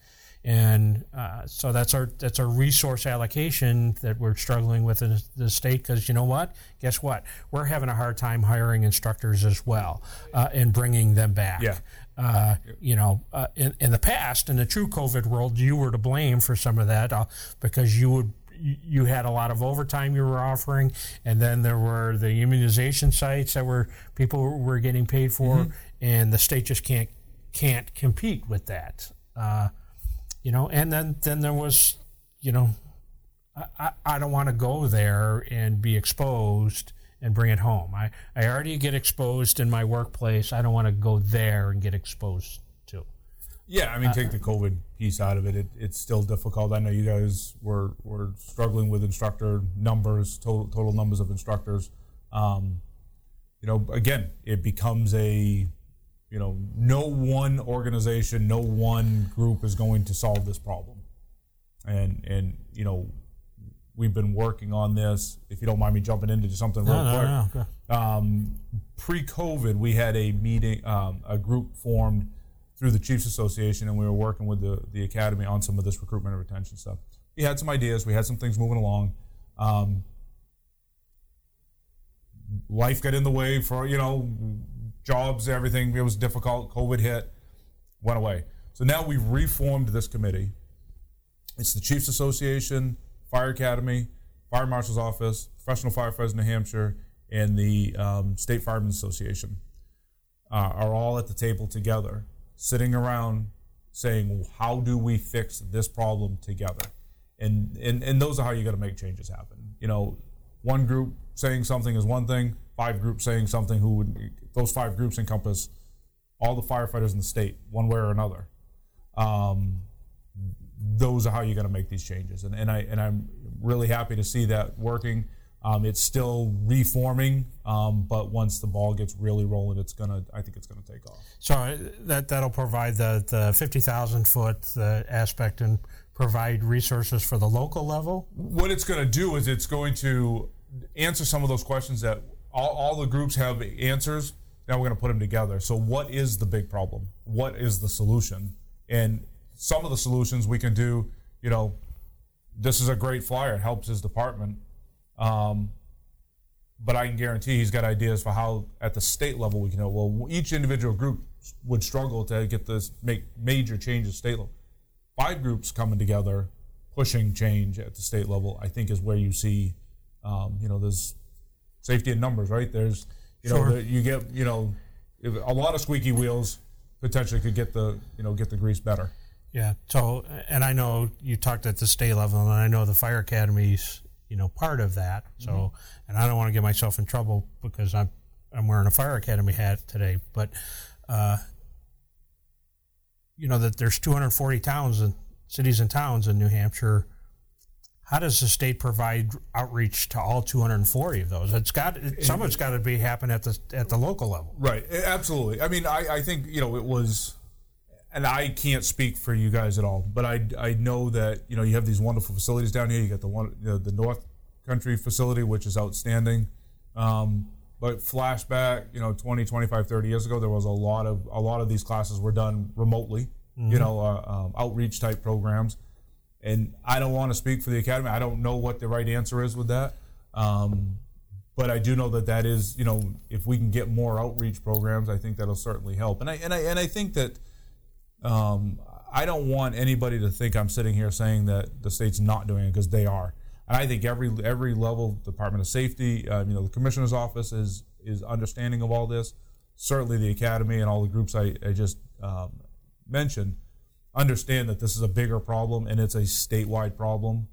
And uh, so that's our that's our resource allocation that we're struggling with in the state because you know what? Guess what? We're having a hard time hiring instructors as well uh, and bringing them back. Yeah. Uh, you know, uh, in, in the past, in the true COVID world, you were to blame for some of that uh, because you would you had a lot of overtime you were offering, and then there were the immunization sites that were people were getting paid for, and the state just can't can't compete with that. Uh, you know, and then then there was, you know, I, I don't want to go there and be exposed and bring it home. I, I already get exposed in my workplace. I don't want to go there and get exposed too. Yeah, I mean, take the COVID piece out of it. it. It's still difficult. I know you guys were, were struggling with instructor numbers, total, total numbers of instructors. Um, you know, again, it becomes a, you know, no one organization, no one group is going to solve this problem. And, and you know, we've been working on this. If you don't mind me jumping into something real No, quick no, no. um, pre-COVID, we had a meeting, um, a group formed through the Chiefs Association, and we were working with the the academy on some of this recruitment and retention stuff. We had some ideas, we had some things moving along. Um, life got in the way for you know jobs, everything. It was difficult. COVID hit, went away. So now we've reformed this committee. It's the Chiefs Association, Fire Academy, Fire Marshal's Office, Professional Firefighters New Hampshire, and the um, State Firemen's Association uh, are all at the table together, sitting around saying, how do we fix this problem together? And, and, and those are how you got to make changes happen. You know, one group saying something is one thing, five groups saying something who would, those five groups encompass all the firefighters in the state, one way or another. Um, those are how you're going to make these changes. And, and I and I'm really happy to see that working. Um, it's still reforming, um, but once the ball gets really rolling, it's gonna. I think it's gonna take off. So uh, that that'll provide the the fifty thousand foot uh, aspect and provide resources for the local level. What it's gonna do is it's going to answer some of those questions that all, all the groups have answers. Now we're gonna put them together. So what is the big problem? What is the solution? And some of the solutions we can do. You know, this is a great flyer. It helps his department. Um, but I can guarantee he's got ideas for how at the state level we can know. Well, each individual group would struggle to get this make major changes state level. Five groups coming together, pushing change at the state level, I think is where you see, um, you know, there's safety in numbers, right? There's, you know, Sure. the, you get, you know, a lot of squeaky wheels potentially could get the, you know, get the grease better. Yeah. So, and I know you talked at the state level, and I know the fire academies, you know, part of that. So, and I don't want to get myself in trouble because I'm I'm wearing a fire academy hat today, but, uh, you know, that there's 240 towns and cities and towns in New Hampshire. How does the state provide outreach to all 240 of those? It's got some of it's got to be happen at the at the local level. Right, absolutely. I mean, I, I think you know it was, and I can't speak for you guys at all, but I, I know that you know you have these wonderful facilities down here. You got the one the, the North Country facility, which is outstanding, um, but flashback, you know, 20, 25, 30 years ago, there was a lot of a lot of these classes were done remotely, you know, uh, um, outreach type programs. And I don't want to speak for the academy. I don't know what the right answer is with that. Um, but I do know that that is, you know, if we can get more outreach programs, I think that'll certainly help. And I and I and I think that um, I don't want anybody to think I'm sitting here saying that the state's not doing it because they are. And I think every every level, Department of Safety, uh, you know, the Commissioner's Office is is understanding of all this. Certainly, the Academy and all the groups I, I just um, mentioned understand that this is a bigger problem and it's a statewide problem.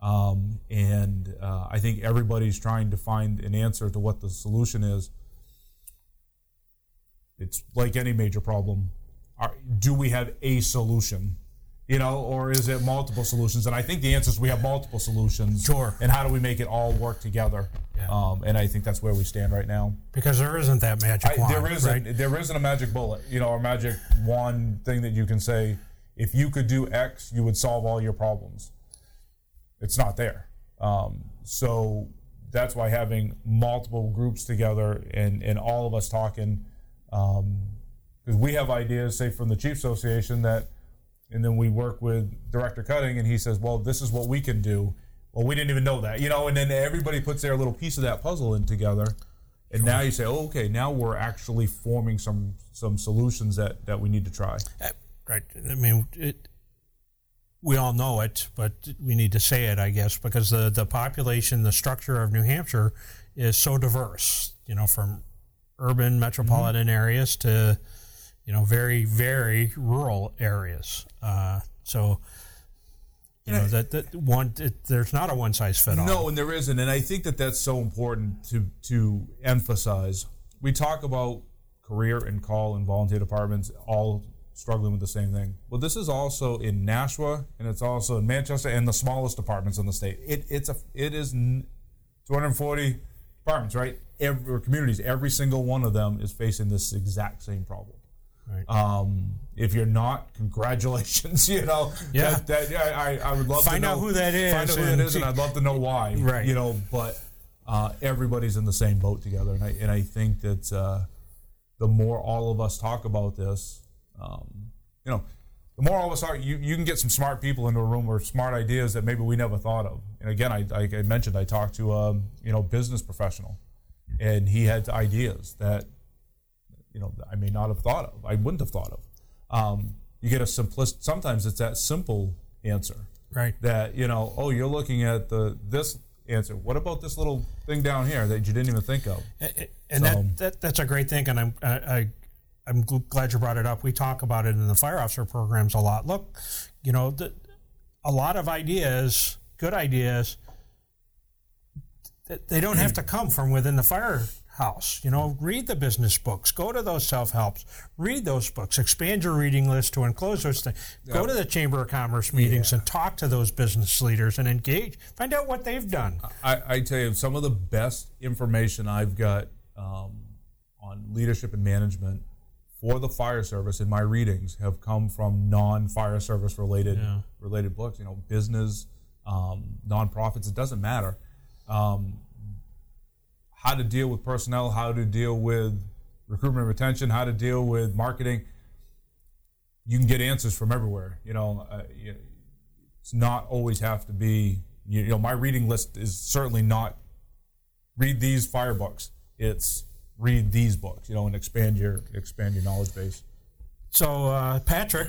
Um, and uh, I think everybody's trying to find an answer to what the solution is. It's like any major problem. Are, do we have a solution? You know, or is it multiple solutions? And I think the answer is we have multiple solutions. Sure. And how do we make it all work together? Yeah. Um, and I think that's where we stand right now. Because there isn't that magic I, wand, there isn't right? there isn't a magic bullet, you know, or magic wand thing that you can say if you could do X, you would solve all your problems. It's not there. Um, so that's why having multiple groups together and, and all of us talking, because we have ideas, say from the Chief Association, that, and then we work with Director Cutting, and he says, well, this is what we can do. Well, we didn't even know that, you know, and then everybody puts their little piece of that puzzle in together. And now you say, oh, okay, now we're actually forming some some solutions that, that we need to try. Uh, Right. I mean, it, we all know it, but we need to say it, I guess, because the, the population, the structure of New Hampshire is so diverse, you know, from urban metropolitan areas to, you know, very, very rural areas. Uh, so, you know, that, that one, it, there's not a one size fit all. No, and there isn't, and I think that that's so important to to emphasize. We talk about career and call and volunteer departments all struggling with the same thing. Well, this is also in Nashua, and it's also in Manchester, and the smallest departments in the state. It it's a it is 240 departments, right? Every or communities, every single one of them is facing this exact same problem. Right. Um, if you're not, congratulations. You know, Yeah. that, that, I, I would love Find to know out who that is Find out who that is, and is, and see- I'd love to know why. Right. You know, but uh, everybody's in the same boat together, and I and I think that uh, the more all of us talk about this, um, you know, the more all of us are, you, you can get some smart people into a room or smart ideas that maybe we never thought of. And again, I, I mentioned, I talked to a you know business professional, and he had ideas that you know I may not have thought of. I wouldn't have thought of. Um, you get a simplistic. Sometimes it's that simple answer Right. that you know. Oh, you're looking at the this answer. What about this little thing down here that you didn't even think of? And and So- that, that that's a great thing, and I'm I, I I'm glad you brought it up. We talk about it in the fire officer programs a lot. Look, you know, the, a lot of ideas, good ideas, they don't have to come from within the firehouse. You know, read the business books, go to those self helps, read those books, expand your reading list to enclose those things. Go to the Chamber of Commerce meetings and talk to those business leaders and engage. Find out what they've done. I, I tell you, some of the best information I've got um, on leadership and management for the fire service in my readings have come from non-fire service related Yeah. related books. You know, business, um, nonprofits. It doesn't matter. Um, how to deal with personnel, how to deal with recruitment and retention, how to deal with marketing. You can get answers from everywhere. You know, uh, it's not always have to be. You know, my reading list is certainly not read these fire books. It's read these books. You know, and expand your expand your knowledge base. So uh, Patrick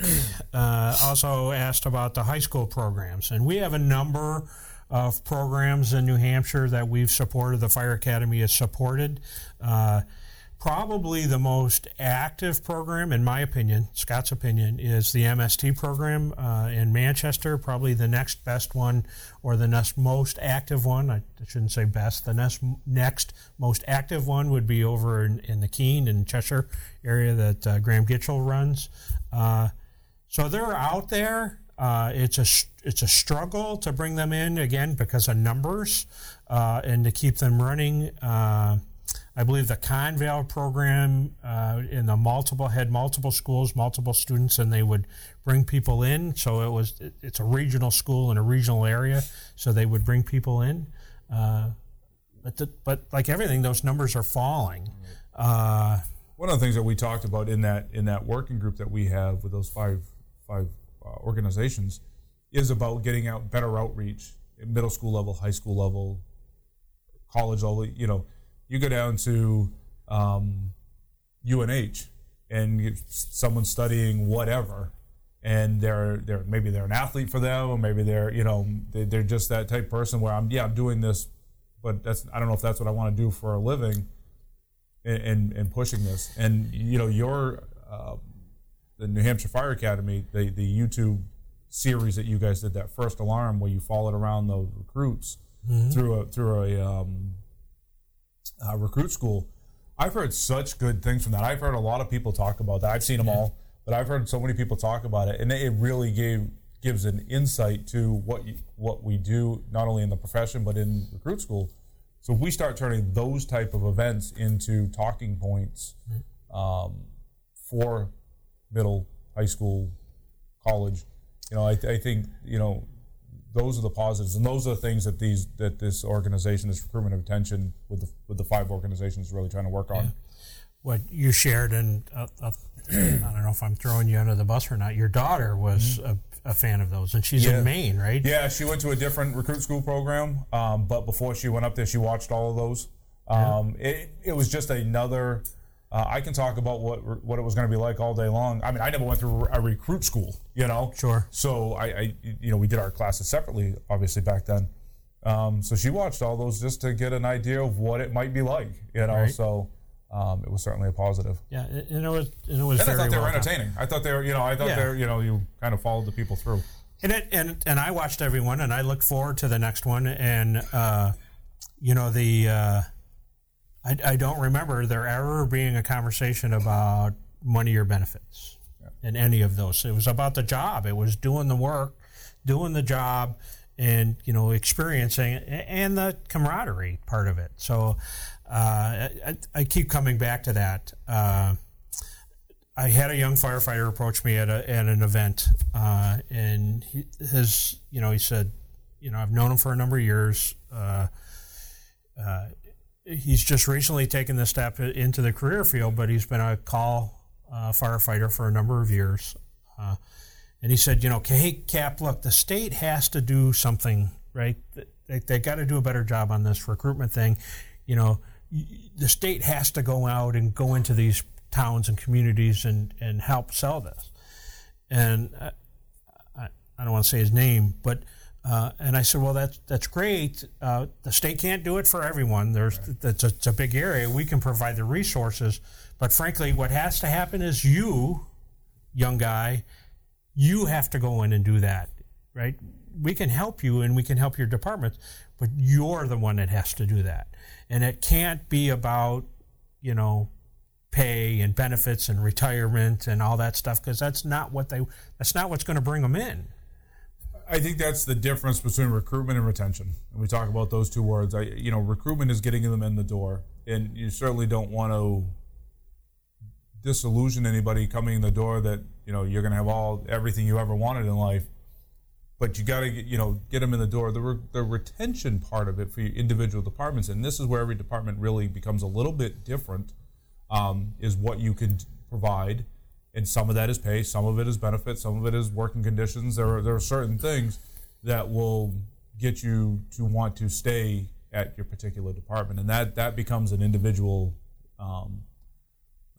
uh, also asked about the high school programs, and we have a number of programs in New Hampshire that we've supported. The Fire Academy has supported. Uh, probably the most active program, in my opinion, Scott's opinion, is the MST program uh, in Manchester. Probably the next best one, or the next most active one. I shouldn't say best. The next next most active one would be over in, in the Keene and Cheshire area that uh, Graham Gitchell runs. Uh, so they're out there. Uh, it's a it's a struggle to bring them in again because of numbers uh, and to keep them running. Uh, I believe the Conval program uh, in the multiple had multiple schools, multiple students, and they would bring people in. So it was it- it's a regional school in a regional area, so they would bring people in. Uh, but the, but like everything, those numbers are falling. Uh, One of the things that we talked about in that in that working group that we have with those five five uh, organizations is about getting out better outreach at middle school level, high school level, college level. You know, you go down to um, UNH and someone's studying whatever, and they're they're maybe they're an athlete for them, or maybe they're you know they, they're just that type person where I'm yeah I'm doing this, but that's I don't know if that's what I want to do for a living, and and, and pushing this, and you know your uh, the New Hampshire Fire Academy the the YouTube series that you guys did that first alarm where you followed around the recruits through a through a um, uh, recruit school. I've heard such good things from that. I've heard a lot of people talk about that. I've seen them all, but I've heard so many people talk about it, and it really gave gives an insight to what you, what we do not only in the profession but in recruit school. So if we start turning those type of events into talking points um, for middle, high school, college, you know, I, I think you know those are the positives, and those are the things that these that this organization, this recruitment of attention with the with the five organizations, is really trying to work on. what you shared, and uh, uh, I don't know if I'm throwing you under the bus or not. Your daughter was a, a fan of those, and she's Yeah. in Maine, right? Yeah, she went to a different recruit school program, um, but before she went up there, she watched all of those. Um, it, it was just another. Uh, I can talk about what what it was going to be like all day long. I mean, I never went through a recruit school, you know. Sure. So I, I you know, we did our classes separately, obviously back then. Um, so she watched all those just to get an idea of what it might be like, you know. Right. So um, it was certainly a positive. Yeah, and it was and it was And I thought they were well done. entertaining. I thought they were, you know, I thought Yeah. they were, you know, you kind of followed the people through. And it, and and I watched everyone, and I look forward to the next one. And uh, you know the uh, I, I don't remember there ever being a conversation about money or benefits in any of those. It was about the job. It was doing the work, doing the job, and you know experiencing it, and the camaraderie part of it. So uh, I, I keep coming back to that. Uh, I had a young firefighter approach me at, a, at an event, uh, and he, his, you know, he said, you know, I've known him for a number of years. He's just recently taken the step into the career field, but he's been a call uh, firefighter for a number of years. Uh, and he said, you know, hey, Cap, look, the state has to do something, right? They, they got to do a better job on this recruitment thing. You know, the state has to go out and go into these towns and communities and, and help sell this. And uh, I, I don't want to say his name, but uh, and I said, well, that's that's great. Uh, the state can't do it for everyone. There's that's a, it's a big area. We can provide the resources, but frankly, what has to happen is you, young guy, you have to go in and do that, right? We can help you and we can help your department, but you're the one that has to do that, and it can't be about you know pay and benefits and retirement and all that stuff because that's not what they that's not what's going to bring them in. I think that's the difference between recruitment and retention. And we talk about those two words. I, you know, recruitment is getting them in the door, and you certainly don't want to disillusion anybody coming in the door that you know you're going to have all everything you ever wanted in life. But you got to you know get them in the door. The re, the retention part of it for your individual departments, and this is where every department really becomes a little bit different. Um, is what you can provide and some of that is pay, some of it is benefits, some of it is working conditions. There are there are certain things that will get you to want to stay at your particular department, and that that becomes an individual, um,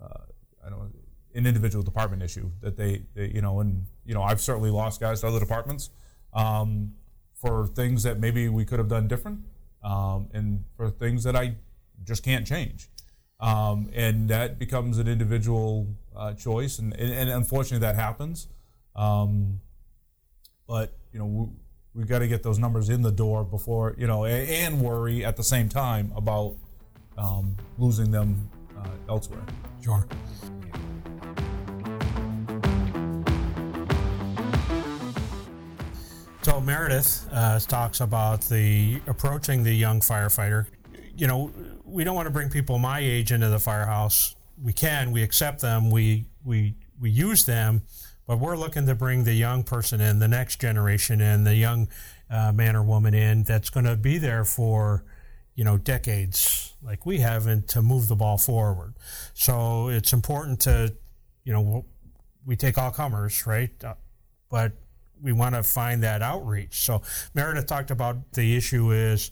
uh, I don't an individual department issue that they, they you know, and you know, I've certainly lost guys to other departments um, for things that maybe we could have done different, um, and for things that I just can't change. Um, and that becomes an individual uh, choice, and, and, and unfortunately that happens. Um, but you know we, we got to get those numbers in the door before you know, a, and worry at the same time about um, losing them uh, elsewhere. Sure. So Meredith uh, talks about the approaching the young firefighter. You know, we don't want to bring people my age into the firehouse. We can, we accept them, we we we use them, but we're looking to bring the young person in, the next generation in, the young uh, man or woman in that's going to be there for, you know, decades like we haven't to move the ball forward. So it's important to, you know, we take all comers, right? Uh, but we want to find that outreach. So Meredith talked about the issue is,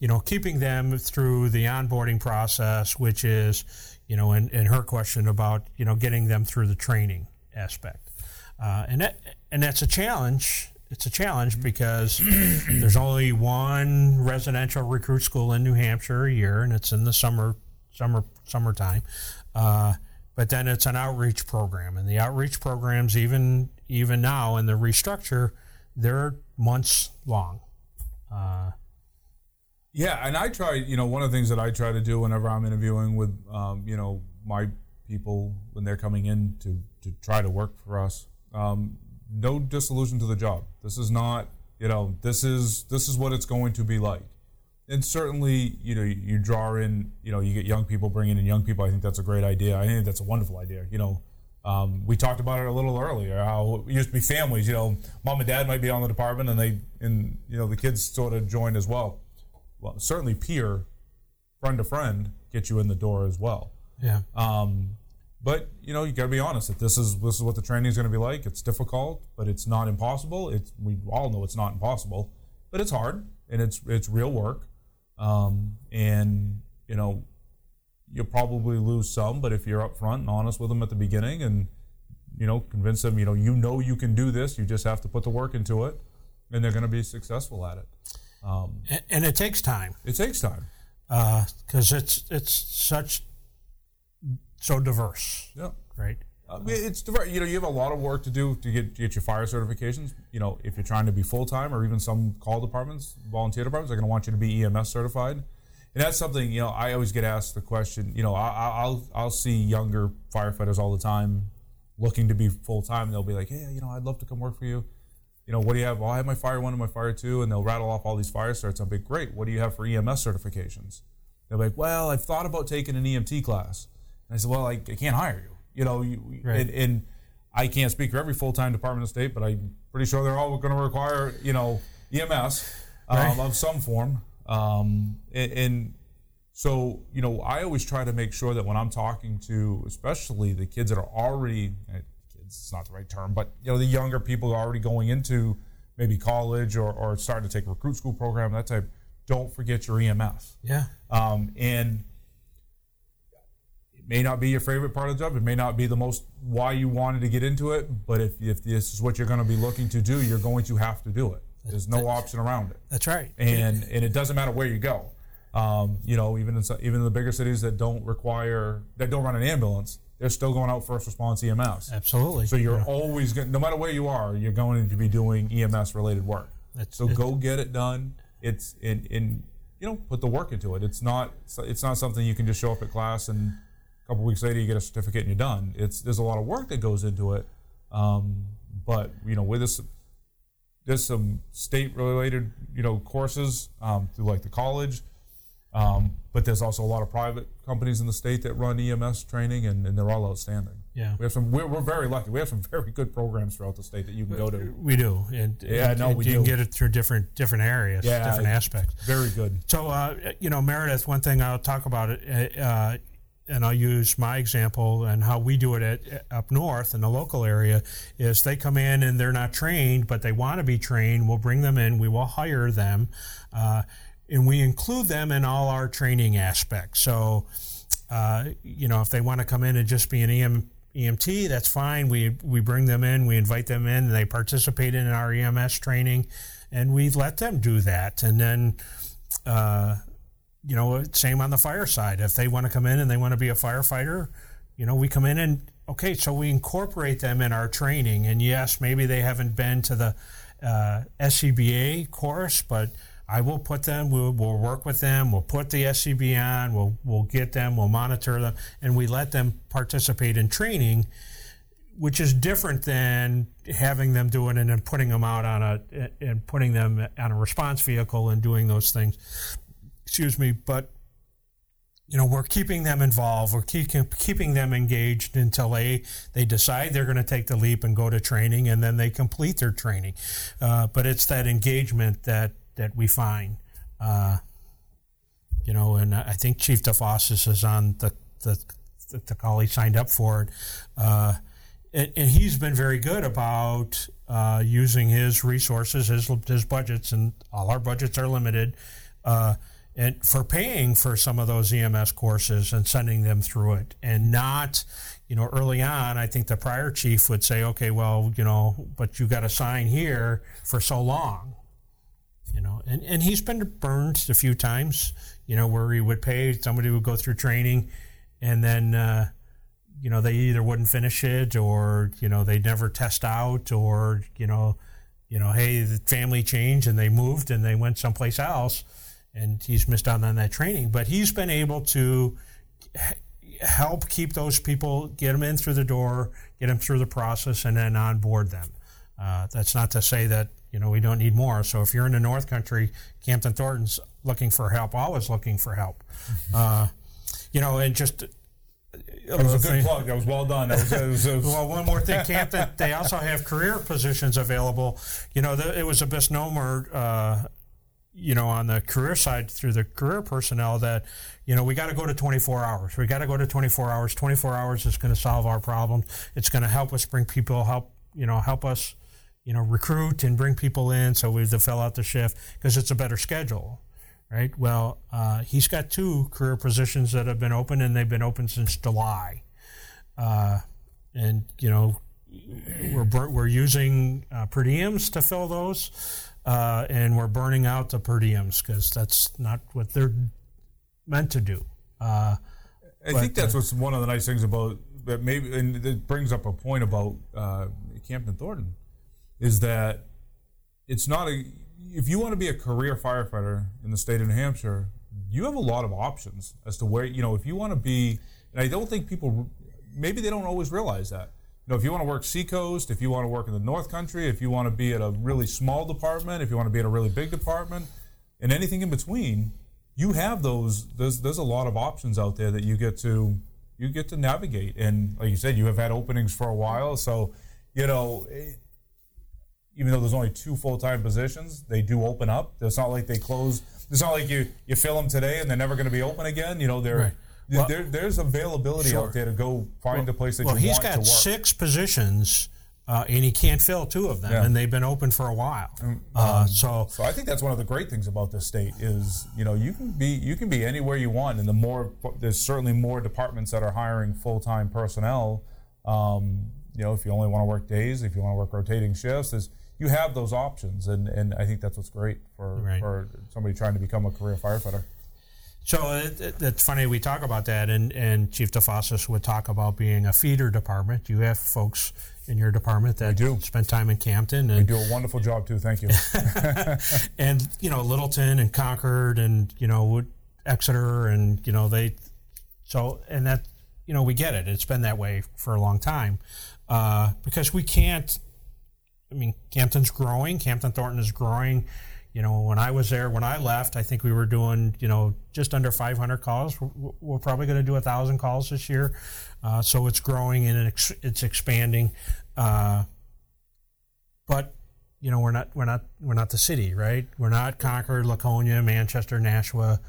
you know, keeping them through the onboarding process, which is, you know, in, in her question about, you know, getting them through the training aspect. Uh, and that, and that's a challenge. It's a challenge because there's only one residential recruit school in New Hampshire a year, and it's in the summer, summer, summertime. Uh, but then it's an outreach program, and the outreach programs, even even now in the restructure, they're months long. Uh, yeah, and I try. You know, one of the things that I try to do whenever I'm interviewing with, um, you know, my people when they're coming in to to try to work for us. Um, no disillusion to the job. This is not, you know, this is this is what it's going to be like and certainly, you know, you, draw in, you know, you get young people bringing in young people. I think that's a great idea. I think that's a wonderful idea. You know, um, we talked about it a little earlier. How it used to be families. You know, mom and dad might be on the department, and they, and you know, the kids sort of join as well. Well, certainly, peer, friend to friend, get you in the door as well. Yeah. Um, but you know, you got to be honest that this is this is what the training is going to be like. It's difficult, but it's not impossible. It's we all know it's not impossible, but it's hard and it's it's real work. Um, and, you know, you'll probably lose some, but if you're upfront and honest with them at the beginning and, you know, convince them, you know, you know you can do this, you just have to put the work into it, and they're going to be successful at it. Um, and, it takes time. It takes time because uh, it's it's such so diverse. Yeah. Right. I mean, it's you know you have a lot of work to do to get to get your fire certifications. You know, if you're trying to be full time, or even some call departments, volunteer departments, are going to want you to be EMS certified. And that's something you know. I always get asked the question. You know, I, will I'll see younger firefighters all the time looking to be full time. They'll be like, "Hey, you know, I'd love to come work for you." You know, what do you have? Well, I have my fire one and my fire two, and they'll rattle off all these fire starts. I'll be great. What do you have for EMS certifications? They're like, "Well, I've thought about taking an EMT class." And I said, "Well, I, I can't hire you." You know, you, right. and, and, I can't speak for every full time Department of State, but I'm pretty sure they're all going to require you know EMS um, right. of some form. Um, and, and, so you know, I always try to make sure that when I'm talking to, especially the kids that are already it's not the right term, but you know, the younger people are already going into maybe college or, or starting to take a recruit school program, that type. Don't forget your EMS. Yeah. Um, and it may not be your favorite part of the job. It may not be the most why you wanted to get into it. But if, if this is what you're going to be looking to do, you're going to have to do it. There's no option around it. That's right. And and it doesn't matter where you go. Um, you know, even in even in the bigger cities that don't require that don't run an ambulance, they're still going out first response EMS. Absolutely. So you're yeah. always going, no matter where you are, you're going to be doing EMS related work. That's, so go get it done. It's in in you know put the work into it. It's not it's not something you can just show up at class and a couple weeks later you get a certificate and you're done. It's there's a lot of work that goes into it, um, but you know with this there's some state related you know courses um, through like the college, um, but there's also a lot of private companies in the state that run EMS training and, and they're all outstanding. Yeah, we have some. We're, we're, very lucky. We have some very good programs throughout the state that you can go to. We do, and yeah, no, we you do. can get it through different different areas, yeah, different aspects. Very good. So, uh, you know, Meredith, one thing I'll talk about it. Uh, and I'll use my example and how we do it at, up north in the local area is they come in and they're not trained, but they want to be trained. We'll bring them in, we will hire them, uh, and we include them in all our training aspects. So, uh, you know, if they want to come in and just be an EM, EMT, that's fine. We we bring them in, we invite them in, and they participate in our EMS training, and we let them do that, and then. Uh, you know, same on the fire side. If they want to come in and they want to be a firefighter, you know, we come in and okay, so we incorporate them in our training. And yes, maybe they haven't been to the uh, SCBA course, but I will put them. We'll, we'll, work with them. We'll put the SCBA on. We'll we'll get them. We'll monitor them, and we let them participate in training, which is different than having them do it and then putting them out on a and putting them on a response vehicle and doing those things excuse me, but you know we're keeping them involved we're keep, keeping them engaged until they they decide they're going to take the leap and go to training and then they complete their training uh, but it's that engagement that that we find uh, you know, and I think Chief DeFossis is on the the the call he signed up for it. Uh, and, and, he's been very good about uh, using his resources, his his budgets, and all our budgets are limited, uh, and for paying for some of those EMS courses and sending them through it, and not, you know, early on. I think the prior chief would say, okay, well, you know, but you got to sign here for so long, you know, and and he's been burned a few times, you know, where he would pay somebody would go through training, and then uh, you know they either wouldn't finish it or you know they never test out or you know you know hey the family changed and they moved and they went someplace else and he's missed out on that training. But he's been able to help keep those people get them in through the door get them through the process and then onboard them. Uh, that's not to say that you know we don't need more so if you're in the north country campton thornton's looking for help always looking for help mm-hmm. uh, you know and just that was a good plug. That was well done. That was, that was, that was well, one more thing, Campton. they also have career positions available. You know, the, it was a misnomer. Uh, you know, on the career side through the career personnel that, you know, we got to go to 24 hours. We got to go to 24 hours. 24 hours is going to solve our problems. It's going to help us bring people, help, you know, help us, you know, recruit and bring people in so we to fill out the shift because it's a better schedule right? Well, uh, he's got two career positions that have been open, and they've been open since July. Uh, and you know, we're we're using uh, per diems to fill those, uh, and we're burning out the per diems because that's not what they're meant to do. Uh, I think that's uh, what's one of the nice things about that. Maybe and it brings up a point about Campton Thornton is that it's not a if you want to be a career firefighter in the state of New Hampshire, you have a lot of options as to where you know if you want to be. And I don't think people maybe they don't always realize that. You know, if you want to work seacoast, if you want to work in the North Country, if you want to be at a really small department, if you want to be at a really big department, and anything in between, you have those. There's there's a lot of options out there that you get to you get to navigate. And like you said, you have had openings for a while, so you know. It, even though there's only two full time positions, they do open up. It's not like they close. It's not like you you fill them today and they're never going to be open again. You know, they're. Right. Well, there, there's availability sure. out there to go find well, a place that well, you want to work. Well, he's got six positions, uh, and he can't fill two of them, yeah. and they've been open for a while. Um, uh, so, so I think that's one of the great things about this state is you know you can be you can be anywhere you want, and the more there's certainly more departments that are hiring full time personnel. Um, you know, if you only want to work days, if you want to work rotating shifts, there's you have those options, and, and I think that's what's great for, right. for somebody trying to become a career firefighter. So it, it, it's funny we talk about that, and, and Chief DeFossis would talk about being a feeder department. You have folks in your department that do spend time in Campton, and we do a wonderful job too. Thank you. and you know Littleton and Concord, and you know Exeter, and you know they. So and that you know we get it. It's been that way for a long time uh, because we can't I mean, Campton's growing. Campton Thornton is growing. You know, when I was there, when I left, I think we were doing, you know, just under 500 calls. We're, we're probably going to do a thousand calls this year. Uh, so it's growing and it's, expanding. Uh, but you know, we're not, we're not, we're not the city, right? We're not Concord, Laconia, Manchester, Nashua.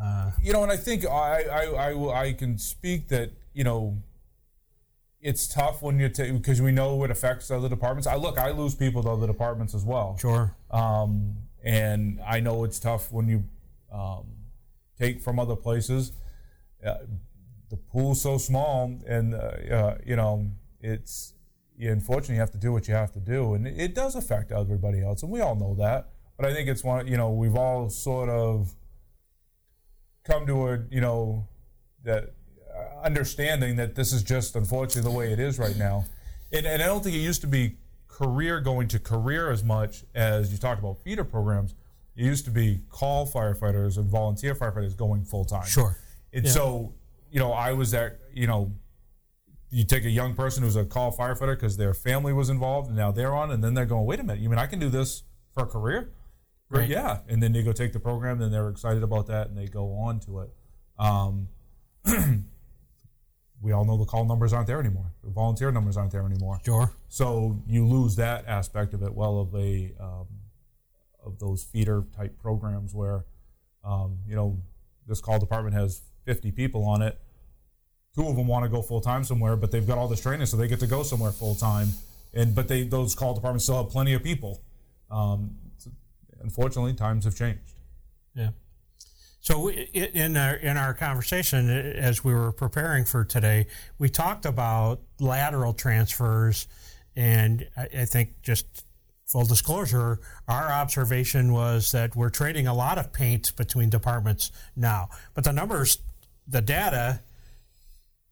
Uh, you know, and I think I, I, I, I can speak that you know it's tough when you take because we know it affects other departments. I look, I lose people to other departments as well. Sure. Um, and I know it's tough when you um, take from other places. Uh, the pool's so small, and uh, uh, you know it's you unfortunately you have to do what you have to do, and it, it does affect everybody else, and we all know that. But I think it's one you know we've all sort of come to a you know that understanding that this is just unfortunately the way it is right now. And, and I don't think it used to be career going to career as much as you talked about feeder programs. It used to be call firefighters and volunteer firefighters going full time. Sure. And yeah. so, you know, I was that, you know, you take a young person who's a call firefighter because their family was involved and now they're on, and then they're going, wait a minute, you mean I can do this for a career? Right. Yeah. And then they go take the program, and they're excited about that, and they go on to it. Um, we all know the call numbers aren't there anymore. The volunteer numbers aren't there anymore. Sure. So you lose that aspect of it. Well, of a um, of those feeder type programs where, um, you know, this call department has 50 people on it. Two of them want to go full time somewhere, but they've got all this training, so they get to go somewhere full time. And but they those call departments still have plenty of people. Um, unfortunately, times have changed. Yeah. So in our in our conversation uh, as we were preparing for today, we talked about lateral transfers, and I, think just full disclosure, our observation was that we're trading a lot of paint between departments now, but the numbers, the data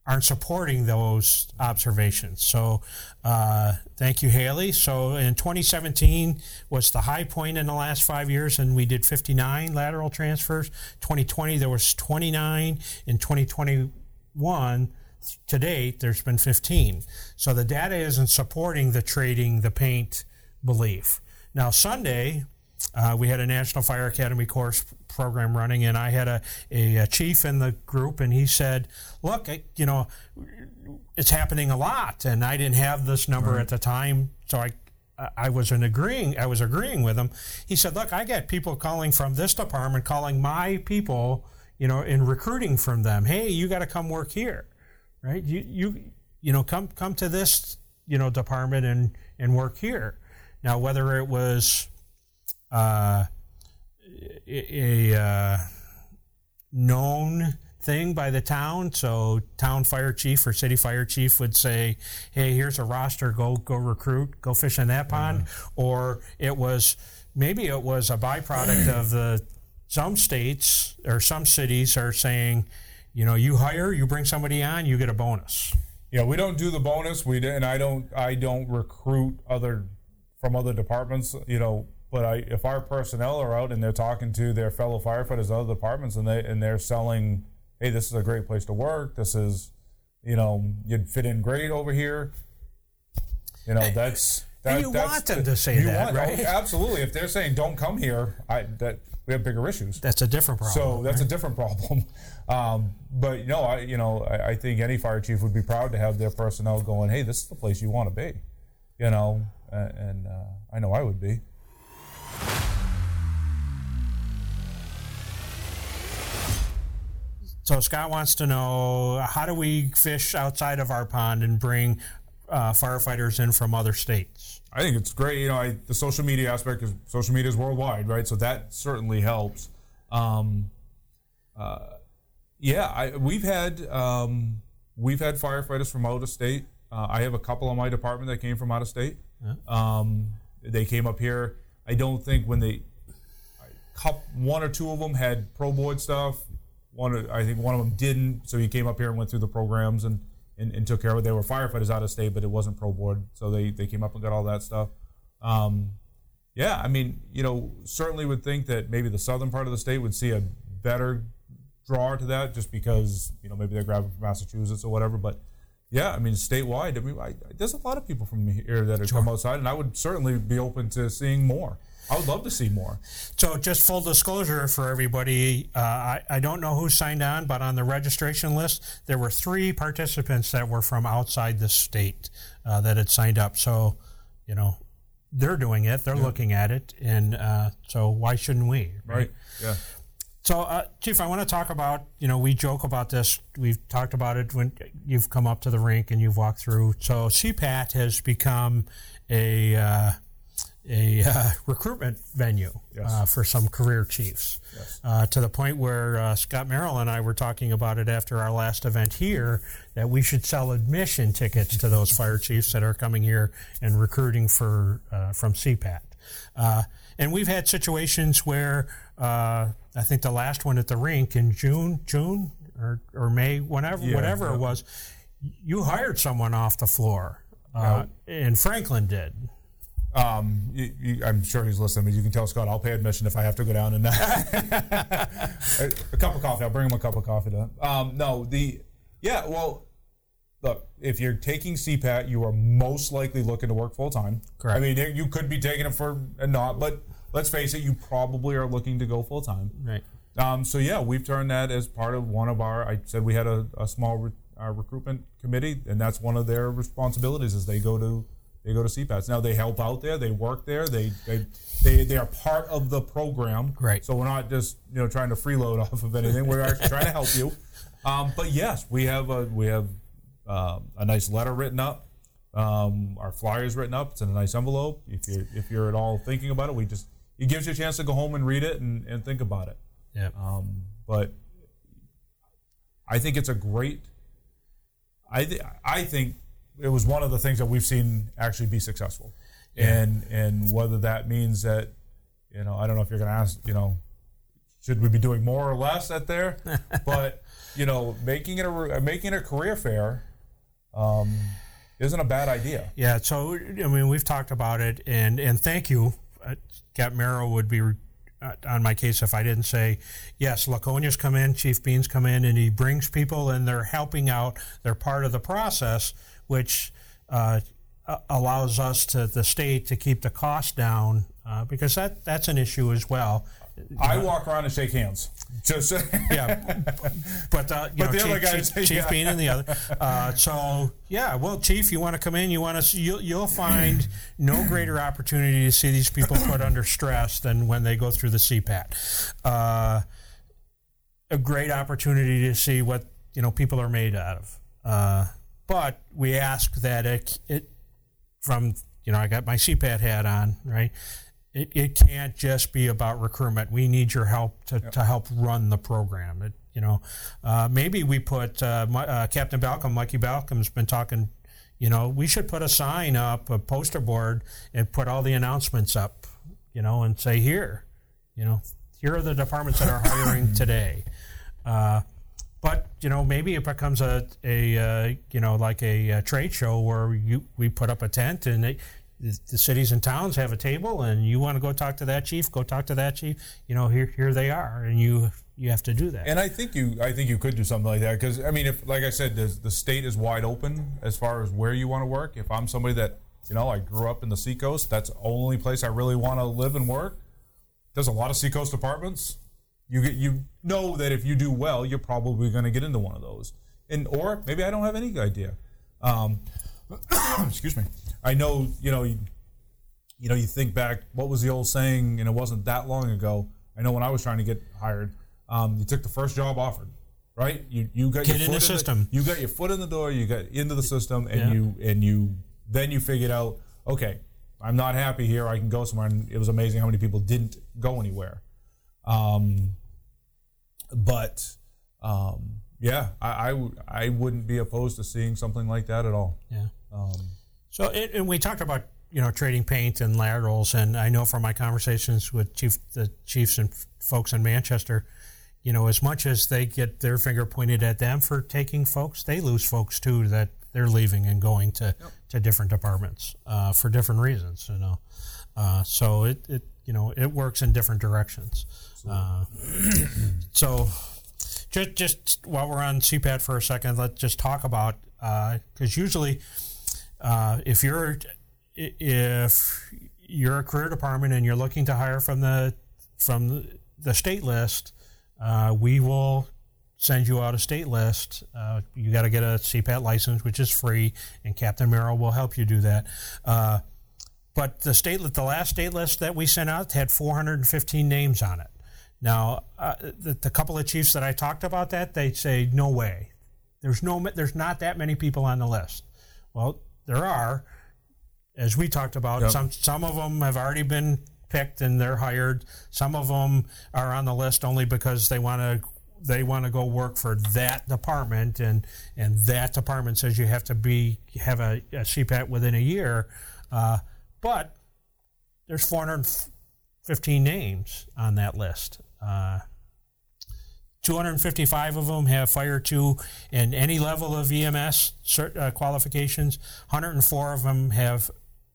aren't supporting those observations. So, uh, thank you, Haley. So, in 2017 was the high point in the last five years, and we did 59 lateral transfers. 2020 there was 29. In 2021 to date, there's been 15. So the data isn't supporting the trading the paint belief. Now, Sunday, uh, we had a National Fire Academy course program running, and I had a, a, a chief in the group, and he said, "Look, I, you know, it's happening a lot, and I didn't have this number right. at the time, so I." I was in agreeing. I was agreeing with him. He said, "Look, I get people calling from this department, calling my people, you know, in recruiting from them. Hey, you got to come work here, right? You, you, you know, come come to this, you know, department and and work here. Now, whether it was uh, a, uh, known thing by the town. So town fire chief or city fire chief would say, "Hey, here's a roster. Go go recruit. Go fish in that pond." Mm-hmm. Or it was maybe it was a byproduct of the some states or some cities are saying, you know, you hire, you bring somebody on, you get a bonus. Yeah, we don't do the bonus. We and I don't I don't recruit other from other departments. You know, but I, if our personnel are out and they're talking to their fellow firefighters, other departments, and they and they're selling, hey, this is a great place to work. This is, you know, you'd fit in great over here. You know, that's. That, you that's want them to say that, want, right? Oh, absolutely. If they're saying don't come here, I that we have bigger issues. That's a different problem. So that's right? a different problem. Um, but you know, I you know I, I, think any fire chief would be proud to have their personnel going. Hey, this is the place you want to be. You know, and, and uh, I know I would be. So Scott wants to know how do we fish outside of our pond and bring uh, firefighters in from other states? I think it's great. You know, I, the social media aspect is social media is worldwide, right? So that certainly helps. Um, uh, yeah, I, we've had um, we've had firefighters from out of state. Uh, I have a couple on my department that came from out of state. Yeah. Um, they came up here. I don't think when they one or two of them had pro board stuff. One, I think one of them didn't. So he came up here and went through the programs and, and, and took care of it. They were firefighters out of state, but it wasn't pro board. So they, they came up and got all that stuff. Um, yeah, I mean, you know, certainly would think that maybe the southern part of the state would see a better draw to that just because, you know, maybe they're grabbing from Massachusetts or whatever. But yeah, I mean, statewide, I mean, I, there's a lot of people from here that have sure. come outside, and I would certainly be open to seeing more. I would love to see more. So, just full disclosure for everybody, uh, I, I don't know who signed on, but on the registration list, there were three participants that were from outside the state uh, that had signed up. So, you know, they're doing it, they're yeah. looking at it, and uh, so why shouldn't we? Right. right. Yeah. So, uh, Chief, I want to talk about, you know, we joke about this. We've talked about it when you've come up to the rink and you've walked through. So, CPAT has become a uh, a uh, recruitment venue yes. uh, for some career chiefs yes. uh, to the point where uh, Scott Merrill and I were talking about it after our last event here that we should sell admission tickets to those fire chiefs that are coming here and recruiting for uh, from CPAT. Uh, and we've had situations where I think the last one at the rink in June, June or, or May, whenever, yeah, whatever yeah. it was, you hired someone off the floor. and Franklin did. Um, you, you, I'm sure he's listening, but you can tell Scott I'll pay admission if I have to go down and a, a cup of coffee. I'll bring him a cup of coffee. To, um, no, the yeah. Well, look, if you're taking CPAT, you are most likely looking to work full time. Correct. I mean, you could be taking it for a not, but let's face it, you probably are looking to go full time. Right. Um, so yeah, we've turned that as part of one of our. I said we had a, a small re, recruitment committee, and that's one of their responsibilities. Is they go to they go to CPATs. Now they help out there, they work there, they they they, they are part of the program. Right. So we're not just you know trying to freeload off of anything. We're actually trying to help you. Um, but yes, we have a we have uh, a nice letter written up. Um, our flyers written up. It's in a nice envelope. If you if you're at all thinking about it, we just it gives you a chance to go home and read it and, and think about it. Yeah. Um, but I think it's a great. I th- I think it was one of the things that we've seen actually be successful, and and whether that means that you know I don't know if you're going to ask you know should we be doing more or less at there, but you know making it a making it a career fair. Um, isn't a bad idea. Yeah, so I mean, we've talked about it, and and thank you. Uh, Cap Merrill would be uh, on my case if I didn't say yes. Laconia's come in, Chief Beans come in, and he brings people, and they're helping out. They're part of the process, which uh, allows us to the state to keep the cost down uh, because that that's an issue as well. I walk around and shake hands. Just yeah, but uh, you But know, the Chief, other guys- Chief, Chief yeah. Bean and the other. Uh, so yeah, well, Chief, you want to come in? You want to? You'll, you'll find no greater opportunity to see these people put under stress than when they go through the CPAT. Uh, a great opportunity to see what you know people are made out of. Uh, but we ask that it, it from you know I got my CPAT hat on right. It, it can't just be about recruitment. We need your help to, to help run the program. It, you know, uh, maybe we put uh, my, uh, Captain Balcom, Mikey Balcom's been talking. You know, we should put a sign up, a poster board, and put all the announcements up. You know, and say here, you know, here are the departments that are hiring today. Uh, but you know, maybe it becomes a a uh, you know like a, uh trade show where you we put up a tent and they, the, cities and towns have a table, and you want to go talk to that chief, go talk to that chief. You know, here here they are, and you you have to do that. And I think you, I think you could do something like that because I mean, if like I said, the, the state is wide open as far as where you want to work. If I'm somebody that you know, I grew up in the Seacoast, that's the only place I really want to live and work. There's a lot of Seacoast apartments. You get, you know that if you do well, you're probably going to get into one of those. And or maybe I don't have any idea. Um, excuse me. I know you know. You, you know, you think back, what was the old saying? And it wasn't that long ago. I know when I was trying to get hired, um, you took the first job offered, right? You you got Get your in foot the system. you got your foot in the door. You got into the system, and Yeah. you and you then you figured out, okay, I'm not happy here. I can go somewhere. And it was amazing how many people didn't go anywhere. Um, but um, yeah, I, I w- I wouldn't be opposed to seeing something like that at all. yeah. Um, So, it, and we talked about you know trading paint and laterals, and I know from my conversations with chief the chiefs and f- folks in Manchester, you know, as much as they get their finger pointed at them for taking folks, they lose folks too that they're leaving and going to to different departments uh, for different reasons. You know, uh, so it, it you know it works in different directions. Uh, so just just while we're on CPAT for a second, let's just talk about because usually uh, if you're if you're a career department and you're looking to hire from the from the, state list, uh, we will send you out a state list. Uh, you got to get a CPAT license, which is free, and Captain Merrill will help you do that. Uh, but the state, the last state list that we sent out had 415 names on it. Now, uh, the, the couple of chiefs that I talked about that, they say no way. There's no, there's not that many people on the list. Well, there are, as we talked about. Yep. Some some of them have already been picked and they're hired. Some of them are on the list only because they want to they want to go work for that department and and that department says you have to be have a, a CPAT within a year. Uh, but there's 415 names on that list. Uh, 255 of them have Fire 2 and any level of EMS cert, uh, qualifications. 104 of them have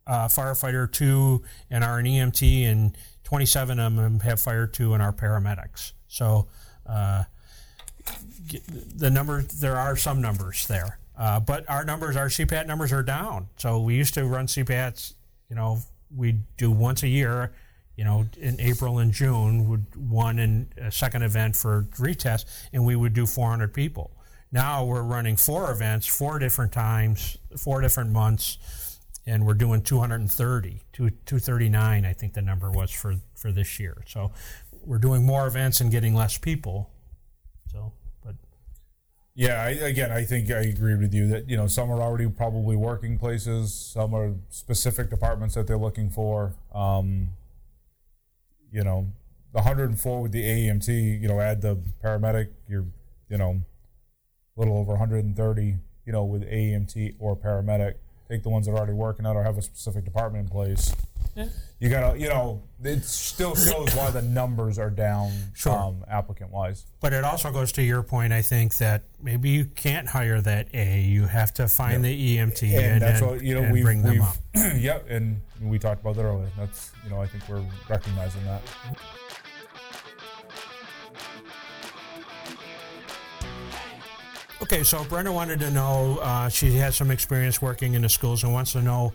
uh, Firefighter 2 and are an EMT, and 27 of them have Fire 2 and are paramedics. So uh, the number, there are some numbers there. Uh, but our numbers, our CPAT numbers are down. So we used to run CPATs, you know, we do once a year you know, in April and June, would one and a second event for retest, and we would do 400 people. Now we're running four events, four different times, four different months, and we're doing 230, 239, I think the number was for, for this year. So we're doing more events and getting less people. So, but Yeah, I, again, I think I agree with you that you know some are already probably working places, some are specific departments that they're looking for. Um, you know, the 104 with the AEMT, you know, add the paramedic, you're, you know, a little over 130, you know, with AEMT or paramedic. Take the ones that are already working out or have a specific department in place. You gotta, you know, it still shows why the numbers are down, Sure. um, applicant wise. But it also goes to your point, I think, that maybe you can't hire that A. You have to find the EMT and, and that's and- what you know we've, bring them up. yep and we talked about that earlier that's you know i think we're recognizing that Okay, so Brenda wanted to know, uh, she has some experience working in the schools and wants to know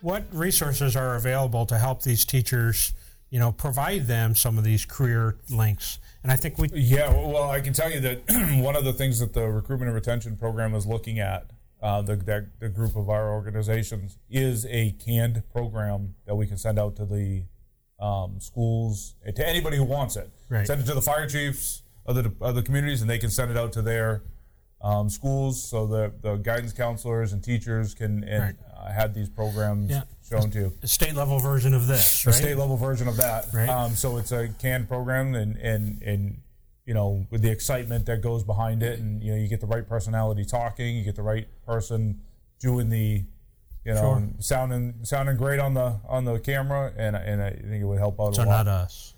what resources are available to help these teachers, you know, provide them some of these career links. And I think we, yeah well i can tell you that one of the things that the recruitment and retention program is looking at uh, the, that, the group of our organizations is a canned program that we can send out to the um, schools to anybody who wants it Right. send it to the fire chiefs of the, of the communities and they can send it out to their um, schools so that the guidance counselors and teachers can and, Right. uh, have these programs Yeah. shown to a state level version of this, a state level version of that. Right. Um, so it's a canned program, and, and and you know with the excitement that goes behind it, and you know you get the right personality talking, you get the right person doing the, you know, Sure. sounding sounding great on the on the camera, and and I think it would help out so a lot. So, not us.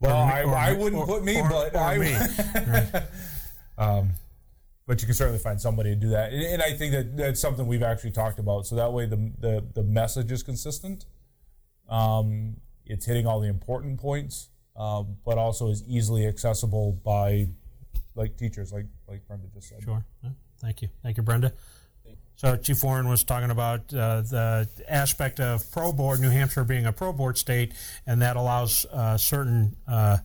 well, or I, or I wouldn't or- put me, but I me. Right. but you can certainly find somebody to do that. And, and I think that that's something we've actually talked about. So that way the the, the message is consistent. Um, it's hitting all the important points, um, but also is easily accessible by like teachers, like like Brenda just said. Sure. Thank you. Thank you, Brenda. So Chief Warren was talking about uh, the aspect of pro board, New Hampshire being a pro board state, and that allows uh, certain uh,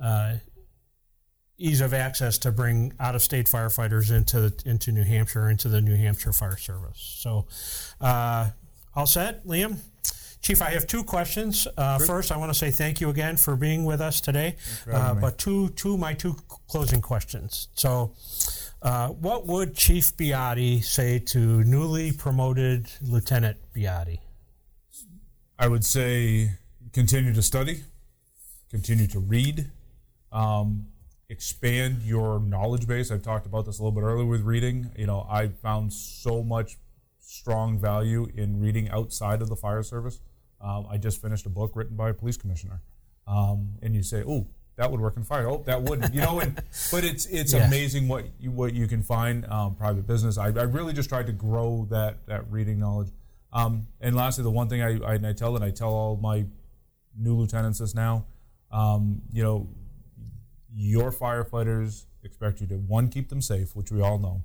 uh, ease of access to bring out of state firefighters into into New Hampshire, into the New Hampshire Fire Service. So, uh, all set, Liam? Chief, I have two questions. Uh, First, I want to say thank you again for being with us today. Uh, but two, two, my two closing questions. So, uh, what would Chief Beattie say to newly promoted Lieutenant Beattie? I would say continue to study, continue to read, um, expand your knowledge base. I've talked about this a little bit earlier with reading. You know, I found so much strong value in reading outside of the fire service. Um, I just finished a book written by a police commissioner, um, and you say, "Oh, that would work in fire." Oh, that wouldn't. You know, and but it's it's Yes. amazing what you what you can find um, private business. I, I really just tried to grow that that reading knowledge. Um, and lastly, the one thing I, I, I tell and I tell all my new lieutenants this now, um, you know, your firefighters expect you to one keep them safe, which we all know,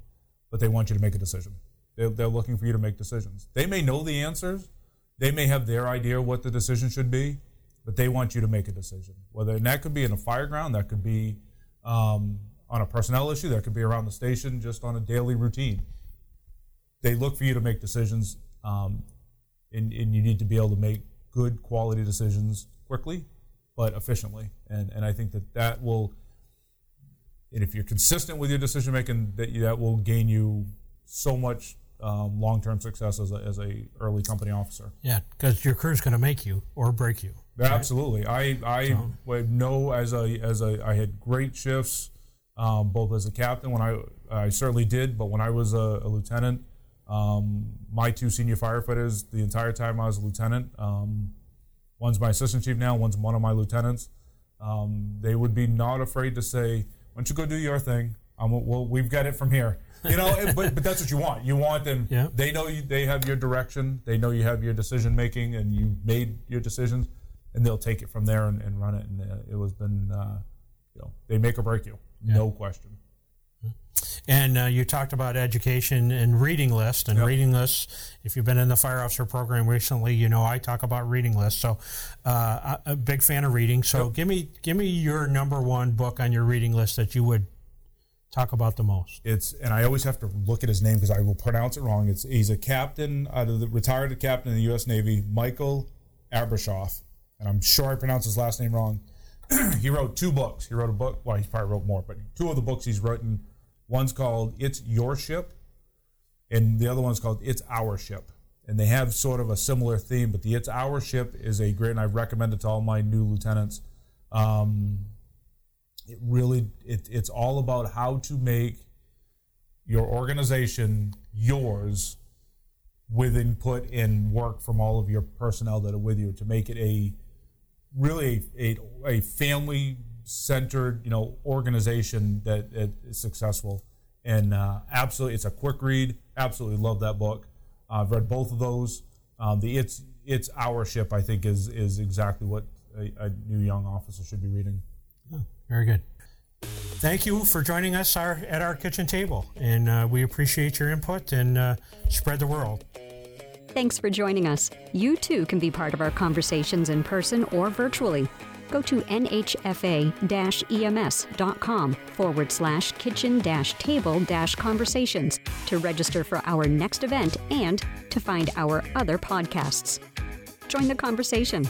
but they want you to make a decision. They're, they're looking for you to make decisions. They may know the answers, they may have their idea what the decision should be, but they want you to make a decision. Whether and that could be in a fire ground, that could be um, on a personnel issue, that could be around the station, just on a daily routine. They look for you to make decisions, um, and, and you need to be able to make good quality decisions quickly, but efficiently. And and I think that that will, and if you're consistent with your decision making, that that will gain you so much um, long term success as a, as a early company officer. Yeah, because your crew's going to make you or break you. Absolutely. I I would know as a as a I had great shifts, um, both as a captain when I I certainly did, but when I was a, a lieutenant, um, my two senior firefighters the entire time I was a lieutenant. Um, one's my assistant chief now. One's one of my lieutenants. Um, they would be not afraid to say, "Why don't you go do your thing? Um, well, we've got it from here." You know, but but that's what you want. You want them. Yeah. They know you. They have your direction. They know you have your decision making, and you made your decisions, and they'll take it from there and, and run it. And uh, it was been, uh, you know, they make or break you, no question. And uh, you talked about education and reading list and Yep. reading lists. If you've been in the fire officer program recently, you know I talk about reading lists. So, uh, I- a big fan of reading. So, give me give me your number one book on your reading list that you would talk about the most? It's and I always have to look at his name because I will pronounce it wrong. It's he's a captain, uh, the retired captain in the U.S. Navy, Michael Abrashoff, and I'm sure I pronounced his last name wrong. he wrote two books. He wrote a book. Well, he probably wrote more, but two of the books he's written. One's called "It's Your Ship," and the other one's called "It's Our Ship." And they have sort of a similar theme, but the "It's Our Ship" is a great, and I recommend it to all my new lieutenants. Um, it really, it, it's all about how to make your organization yours with input and work from all of your personnel that are with you to make it a really a, a family centered you know organization that is successful. And uh, absolutely it's a quick read. Absolutely love that book. Uh, i've read both of those. Um, the it's it's our ship i think is is exactly what a, a new young officer should be reading. Oh, very good. Thank you for joining us our, at our kitchen table. And uh, we appreciate your input and uh, spread the world. Thanks for joining us. You too can be part of our conversations in person or virtually. Go to nhfa ems.com forward slash kitchen table conversations to register for our next event and to find our other podcasts. Join the conversation.